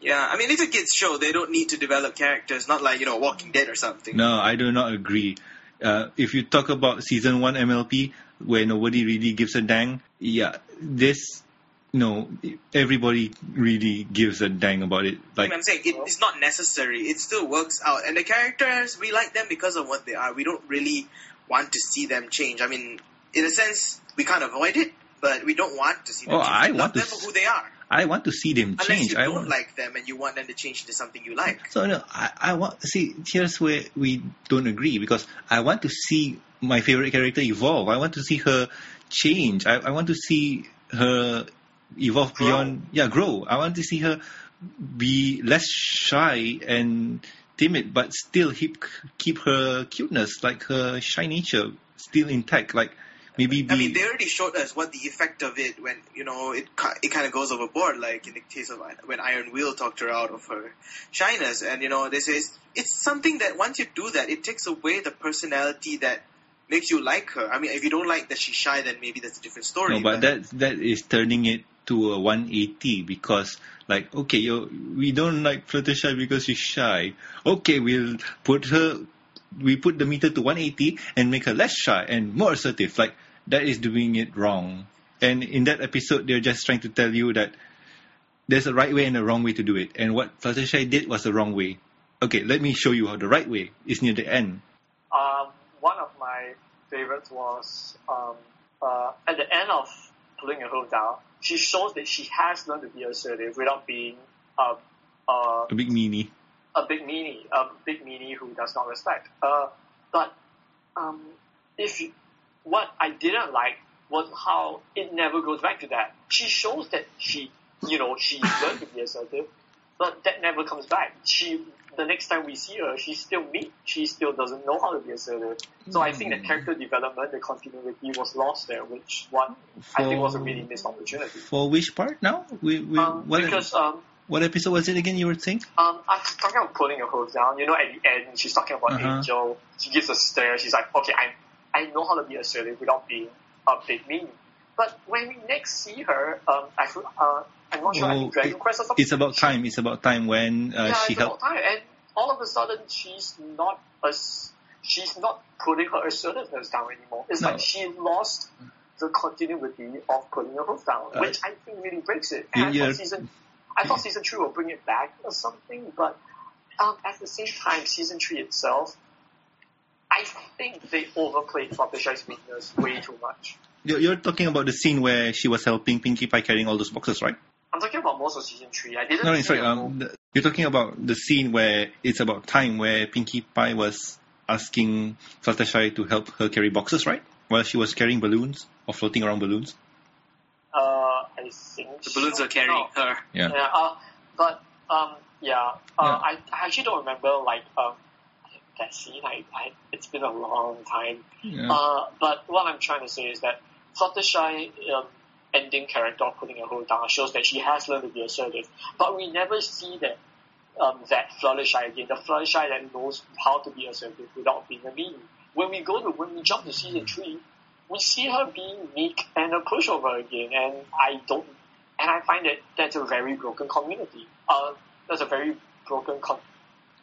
Yeah, I mean it's a kids show. They don't need to develop characters. Not like you know Walking Dead or something. No, I do not agree. Uh, if you talk about season one MLP, where nobody really gives a dang, yeah, this, no, everybody really gives a dang about it. I Like, mean, I'm saying it, it's not necessary. It still works out, and the characters we like them because of what they are. We don't really want to see them change. I mean, in a sense, we can't avoid it, but we don't want to see them Oh, change. I want to them for who they are. I want to see them Unless change. you I don't want, like them and you want them to change into something you like. So no, I, I want see. Here's where we don't agree because I want to see my favorite character evolve. I want to see her change. I, I want to see her evolve Grow. beyond. Yeah, grow. I want to see her be less shy and timid, but still keep keep her cuteness, like her shy nature, still intact. Like maybe be. I mean, they already showed us what the effect of it when you know it it kind of goes overboard. Like in the case of when Iron Will talked her out of her shyness, and you know they say it's, it's something that once you do that, it takes away the personality that makes you like her. I mean, if you don't like that she's shy, then maybe that's a different story. No, but that that is turning it to a 180 because like okay, you we don't like Fluttershy because she's shy. Okay, we'll put her we put the meter to 180 and make her less shy and more assertive. Like that is doing it wrong. And in that episode, they're just trying to tell you that there's a right way and a wrong way to do it. And what Fluttershy did was the wrong way. Okay, let me show you how the right way is near the end. Um, one of my favorites was um, uh, at the end of pulling your hoof down. she shows that she has learned to be assertive without being uh, uh, A big meanie. a big meanie, a big meanie who does not respect. Uh, but um, if you, what I didn't like was how it never goes back to that. She shows that she, you know, she [LAUGHS] learned to be assertive, but that never comes back. She, the next time we see her, she's still meek. She still doesn't know how to be assertive. So I think the character development, the continuity was lost there, which one I think was a really missed opportunity. For which part now? We, we, Um, what, because um, what episode was it again you were saying? Um, I'm talking about putting her hoof down. You know, at the end, she's talking about Uh-huh. Angel. She gives a stare. She's like, okay, I, I know how to be assertive without being a big mean. But when we next see her, um, I, feel- uh, I'm not sure, think Dragon it- Quest or something. It's about time. It's about time when uh, yeah, she it's helped. about time. And all of a sudden, she's not as, she's not putting her assertiveness down anymore. It's No. like she lost the continuity of putting her hoof down, Uh, which I think really breaks it. And I thought season, I thought [LAUGHS] season three will bring it back or something, but um, at the same time, season three itself, I think they overplayed Fluttershy's weakness way too much. You're, you're talking about the scene where she was helping Pinkie Pie carrying all those boxes, right? I'm talking about most of season three. I didn't. No, no, see sorry. Um, the, you're talking about the scene where it's about time where Pinkie Pie was asking Fluttershy to help her carry boxes, right? While she was carrying balloons or floating around balloons. uh, I think The balloons are carrying No. her. Yeah. Yeah, uh, but um, yeah, uh, Yeah. I, I actually don't remember like um, that scene. I, I it's been a long time. Yeah. Uh, but what I'm trying to say is that Fluttershy um, ending character putting her hold down shows that she has learned to be assertive, but we never see that um, that Fluttershy again. The Fluttershy that knows how to be assertive without being a mean. When we go to when we jump to season three, we see her being meek and a pushover again, and I don't, and I find that that's a very broken community. Uh, that's a very broken con-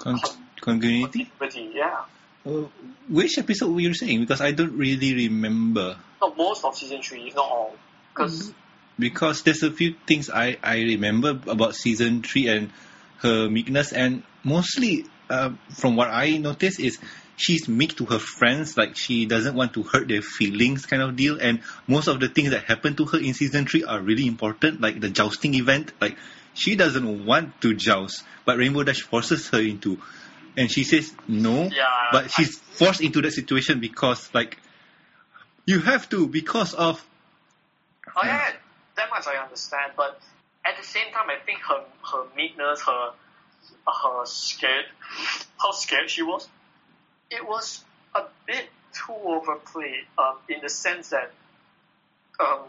Con- continuity. continuity. Yeah. Uh, which episode were you saying? Because I don't really remember. No, most of season three, if not all, because. Because there's a few things I, I remember about season three and her meekness, and mostly uh, from what I noticed is she's meek to her friends, like she doesn't want to hurt their feelings, kind of deal. And most of the things that happen to her in season three are really important, like the jousting event. Like she doesn't want to joust, but Rainbow Dash forces her into, and she says no. Yeah, but she's forced into that situation because like you have to because of Oh yeah, that much I understand. But at the same time, I think her her meekness, her her scared, how scared she was, it was a bit too overplayed. Um, in the sense that, um,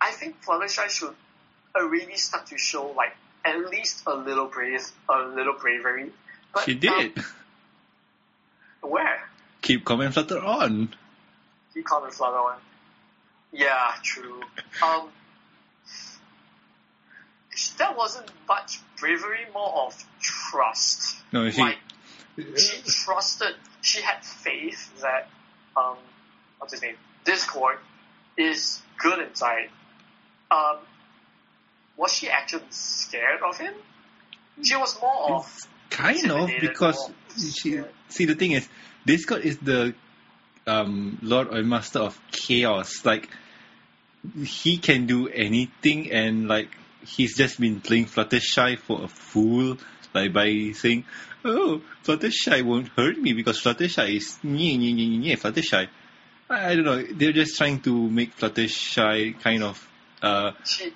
I think Fluttershy should already start to show like at least a little brave, a little bravery. But, she did. Um, where? Keep calm and flutter on. Called me Flutter on. Yeah, true. Um, that wasn't much bravery, more of trust. No, she. Like, she trusted, she had faith that, um, what's his name? Discord is good inside. Um, was she actually scared of him? She was more of, kind of because she scared. see the thing is Discord is the um, Lord or Master of Chaos. Like he can do anything, and like he's just been playing Fluttershy for a fool, like by saying, "Oh, Fluttershy won't hurt me because Fluttershy is nye nye nye nye Fluttershy." I, I don't know. They're just trying to make Fluttershy kind of uh, she,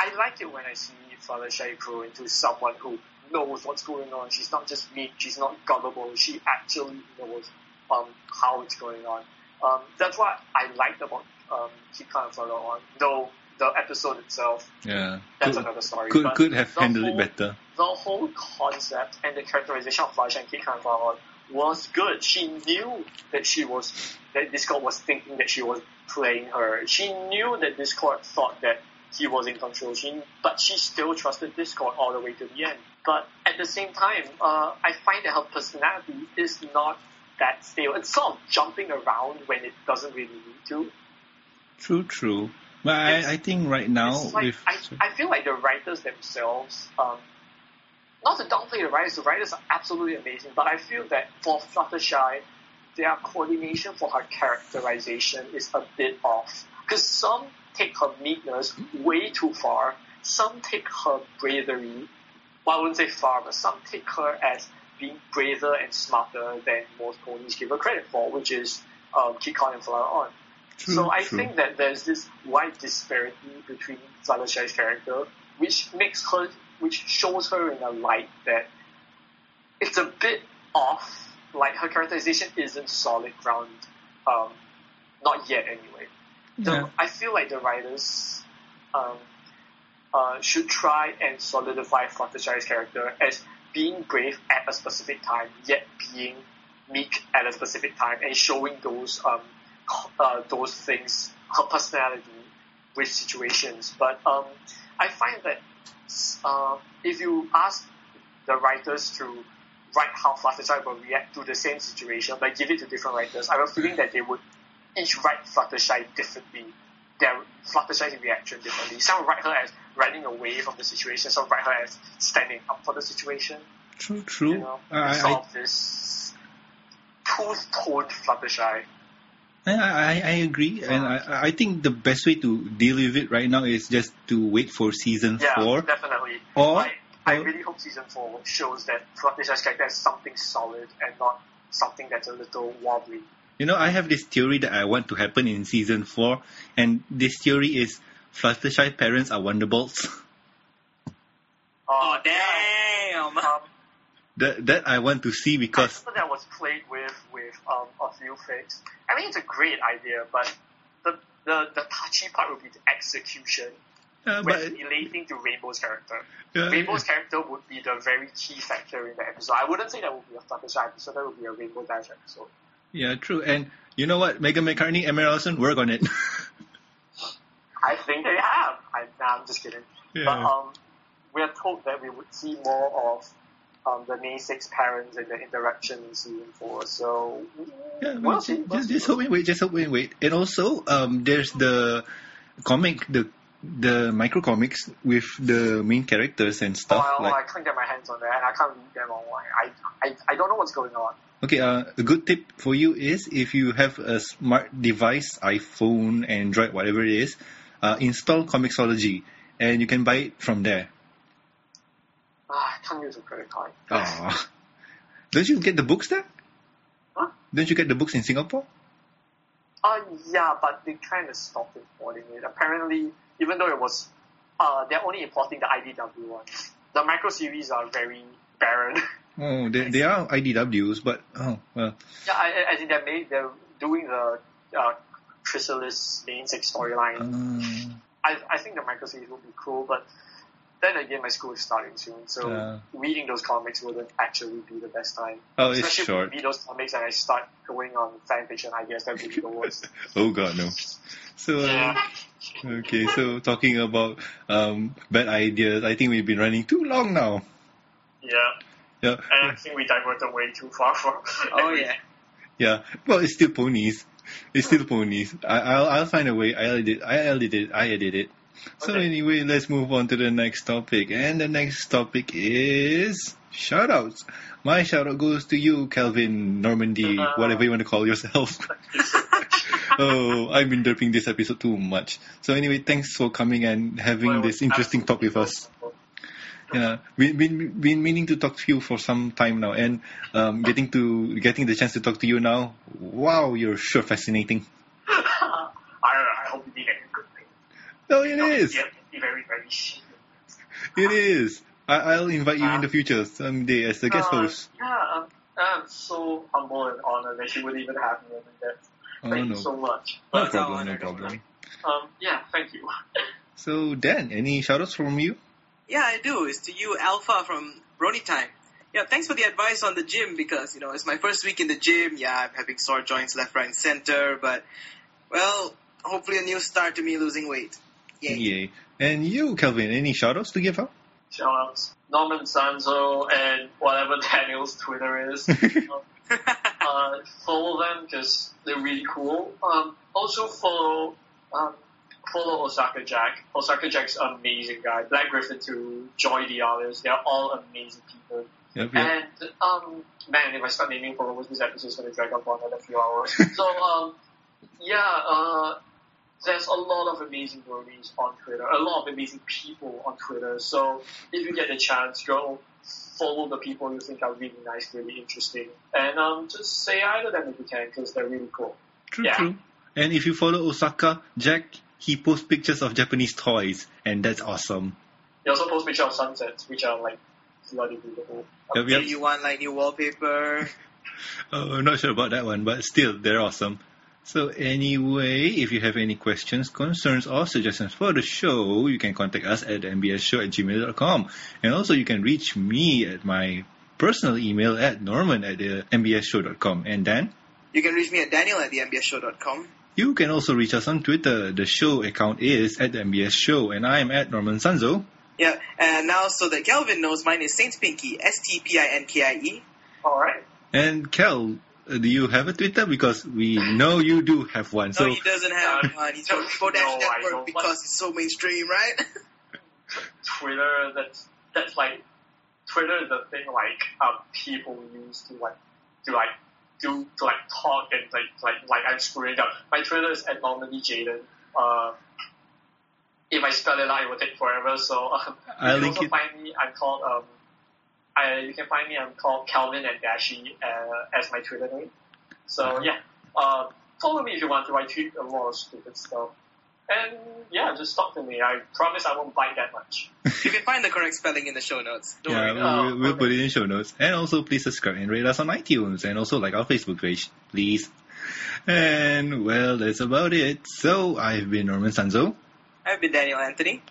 I like it when I see Fluttershy grow into someone who knows what's going on. She's not just meek, she's not gullible, she actually knows um, how it's going on. Um, that's what I liked about um, Keep Calm and Flutter On, though the episode itself, yeah. that's Could, another story. could but could have handled it better. the whole concept and the characterization of Fluttershy and Keep Calm and Flutter On was good. She knew that she was, that Discord was thinking that she was playing her. She knew that Discord thought that he was in control. She, but she still trusted Discord all the way to the end. But at the same time, uh, I find that her personality is not that stable. It's sort of jumping around when it doesn't really need to. True, true. But I, I think right now like, with I, I feel like the writers themselves, um, not to downplay the writers, the writers are absolutely amazing, but I feel that for Fluttershy, their coordination for her characterization is a bit off. Because some take her meekness way too far. Some take her bravery, well, I wouldn't say far, but some take her as being braver and smarter than most ponies give her credit for, which is um, Con and Flower On. True, so I true. think that there's this wide disparity between Fluttershy's character, which makes her, which shows her in a light that it's a bit off. Like her characterization isn't solid ground, um, not yet anyway. So Yeah. I feel like the writers um, uh, should try and solidify Fluttershy's character as being brave at a specific time, yet being meek at a specific time, and showing those um, uh, those things, her personality with situations. But um, I find that uh, if you ask the writers to write how Fluttershy will react to the same situation, but give it to different writers, I have a feeling that they would each write Fluttershy differently. Their Fluttershy's reaction differently. Some write her as running away from the situation, some write her as standing up for the situation. True, true. You know, I, I, of this tooth-toned Fluttershy. I, I, I agree, and I, I think the best way to deal with it right now is just to wait for season Yeah, four. definitely. Or- I, I really hope season four shows that Fluttershy's character is something solid and not something that's a little wobbly. You know, I have this theory that I want to happen in season four, and this theory is Fluttershy parents are Wonderbolts. [LAUGHS] Oh Uh, damn! um, that that I want to see because remember that was played with with um, a few fics. I mean, it's a great idea, but the the, the touchy part would be the execution, uh, when but relating to Rainbow's character. uh, Rainbow's character would be the very key factor in the episode. I wouldn't say that would be a Fluttershy episode. That would be a Rainbow Dash episode. Yeah, true. And you know what, Meghan McCarthy, M.A. Larson, work on it. [LAUGHS] I think they have. I, nah, I'm just kidding. But yeah. um, we are told that we would see more of um, the six parents and the interaction in season four. So Yeah, we'll well, see. just, just, just hope and wait, just hope and wait. And also, um, there's the comic, the the micro comics with the main characters and Oh, stuff. I, oh, like, I can't get my hands on that, and I can't read them online. I, I, I don't know what's going on. Okay, uh, a good tip for you is if you have a smart device, iPhone, Android, whatever it is, uh, install Comixology, and you can buy it from there. Ah, I can't use a credit card. [LAUGHS] Aw. Don't you get the books there? Huh? Don't you get the books in Singapore? Uh, yeah, but they kind of stopped importing it. Apparently, even though it was, uh, they're only importing the IDW ones. The micro series are very barren. [LAUGHS] Oh, they, they are IDWs, but oh well. yeah, I, I- think they're made, they're doing the uh, Chrysalis main six storyline. Uh, I, I think the micro series would be cool, but then again, my school is starting soon, so reading those comics wouldn't actually be the best time. oh, it's Especially short. if read those comics and I start going on fan fiction ideas, that would be the worst. [LAUGHS] Oh god, no. So, uh, yeah. okay, so talking about um, bad ideas, I think we've been running too long now. Yeah. Yeah, And I think we diverted way too far from. [LAUGHS] Oh yeah. yeah. Well, it's still ponies. It's still ponies. I, I'll I'll find a way. I edit. I edit it. I edit it. So Okay. anyway, let's move on to the next topic. And the next topic is shoutouts. My shoutout goes to you, Calvin Normandy, Uh-huh. whatever you want to call yourself. [LAUGHS] [LAUGHS] oh, I've been derping this episode too much. So anyway, thanks for coming and having Well, this interesting talk with us. Yeah, we been been meaning to talk to you for some time now, and um, getting to getting the chance to talk to you now. Wow, you're sure fascinating. [LAUGHS] I, I hope you did a good thing. Oh, it is. Very, very. It is. I, I'll invite you in the future someday as the guest Uh, host. Yeah, I'm, I'm so humble and honored that you would even have me on that. Oh Thank no, you so much. no it's our problem, no problem. Um, yeah, thank you. [LAUGHS] So Dan, any shoutouts from you? Yeah, I do. It's to you, Alpha from Brony Time. Yeah, thanks for the advice on the gym because, you know, it's my first week in the gym. Yeah, I'm having sore joints left, right, and center, but, well, hopefully a new start to me losing weight. Yay. Yay. And you, Calvin, any shoutouts to give out? Shoutouts. Norman Sanzo and whatever [LAUGHS] Daniel's Twitter is. [LAUGHS] uh, follow them because they're really cool. Um, also follow um, follow Osaka Jack. Osaka Jack's an amazing guy. Black Griffin too, Joy the others. They're all amazing people. Yep, yep. And um, man, if I start naming followers, this episode's gonna drag on for another few hours. [LAUGHS] so um, yeah, uh, there's a lot of amazing Bronies on Twitter, a lot of amazing people on Twitter. So if you get the chance, go follow the people you think are really nice, really interesting, and um, just say hi to them if you can, because they're really cool. True, Yeah. true. And if you follow Osaka, Jack, he posts pictures of Japanese toys, and that's awesome. He also posts pictures of sunsets, which are like bloody beautiful. Yep, Do yep. you want like new wallpaper? [LAUGHS] Oh, I'm not sure about that one, but still, they're awesome. So anyway, if you have any questions, concerns, or suggestions for the show, you can contact us at mbsshow at gmail.com. And also you can reach me at my personal email at norman at mbsshow.com. And Dan, You can reach me at daniel at thembsshow.com. you can also reach us on Twitter. The show account is at the MBS Show, and I am at Norman Sanzo. Yeah, and now so that Calvin knows, mine is Saint Pinkie, S-T-P-I-N-K-I-E. All right. And Kel, uh, do you have a Twitter? Because we know you do have one. So no, he doesn't have [LAUGHS] one. He's from Kodash no, Network don't. because it's so mainstream, right? [LAUGHS] Twitter, that's that's like Twitter is the thing like um, people use to like to like do to like talk and like like like I'm screwing up. My Twitter is at Norman Jayden. Uh, if I spell it out, it will take forever. So [LAUGHS] um, you can also it. find me. I'm called um, I you can find me. I'm called Calvin and Dashi uh, as my Twitter name. So yeah, uh, follow me if you want to. I tweet a lot of stupid stuff. And yeah, just talk to me. I promise I won't bite that much. [LAUGHS] you can find the correct spelling in the show notes. Don't Yeah, worry. we'll, Oh, we'll- we'll okay. put it in show notes. And also, please subscribe and rate us on iTunes, and also like our Facebook page, please. And well, that's about it. So I've been Norman Sanzo, I've been Daniel Anthony.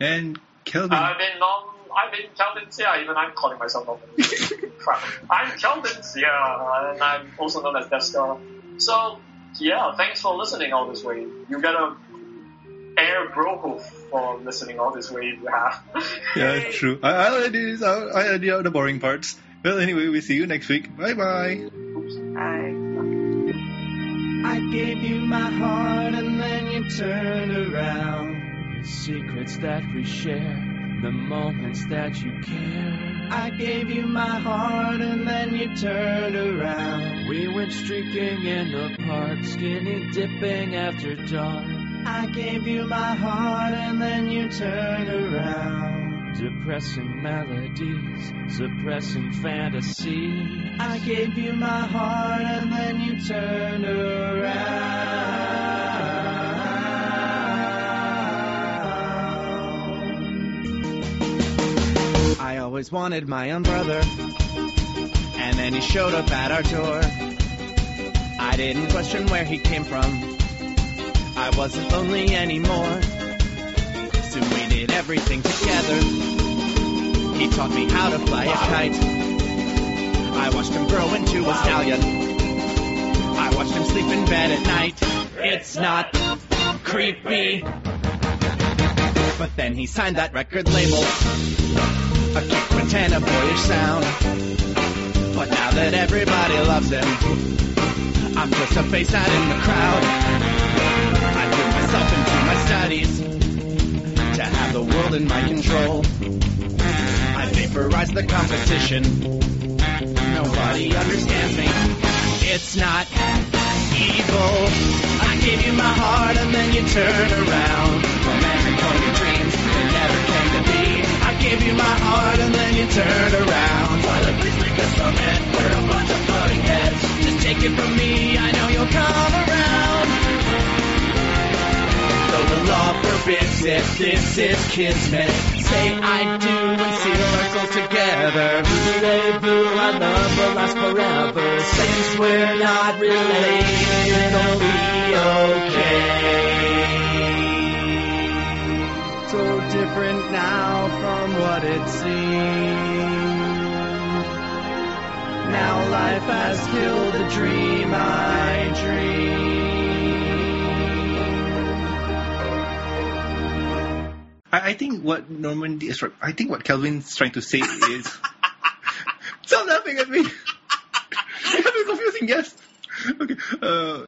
and Calvin. I've been non, I've been Calvin Sia, even I'm calling myself Norman. [LAUGHS] Crap. I'm Calvin Sia, and I'm also known as Deathscar. So, yeah, thanks for listening all this way. You get a air bro for listening all this way if you have. yeah, true. I, I'll edit this out. I edit out the boring parts. Well, anyway, we'll see you next week. Bye bye. Hi. I gave you my heart and then you turned around. The secrets that we share, the moments that you care. I gave you my heart and then you turned around. We went streaking in the park, skinny dipping after dark. I gave you my heart and then you turned around. Depressing melodies, suppressing fantasy. I gave you my heart and then you turned around. I always wanted my own brother, and then he showed up at our door. I didn't question where he came from. I wasn't lonely anymore. Soon we did everything together. He taught me how to fly a kite. I watched him grow into a stallion. I watched him sleep in bed at night. It's not creepy. But then he signed that record label. A cute quintet, a boyish sound. But now that everybody loves him, I'm just a face out in the crowd. Studies to have the world in my control. I vaporize the competition. Nobody understands me. It's not evil. I gave you my heart and then you turned around. Romantic your dreams, they never came to be. I gave you my heart and then you turned around. Twilight, please make us submit. We're a bunch of floating heads. Just take it from me, I know you'll come around. Though the law forbids it, this is kismet. Say I do and seal our souls together. Voulez-vous, our love will last forever. Since we're not related, it'll be okay. So different now from what it seemed. Now life has killed the dream I dreamed. I, I think what Norman is I think what Kelvin's trying to say [LAUGHS] is Stop laughing at me. [LAUGHS] You're confusing guest. Okay. Uh,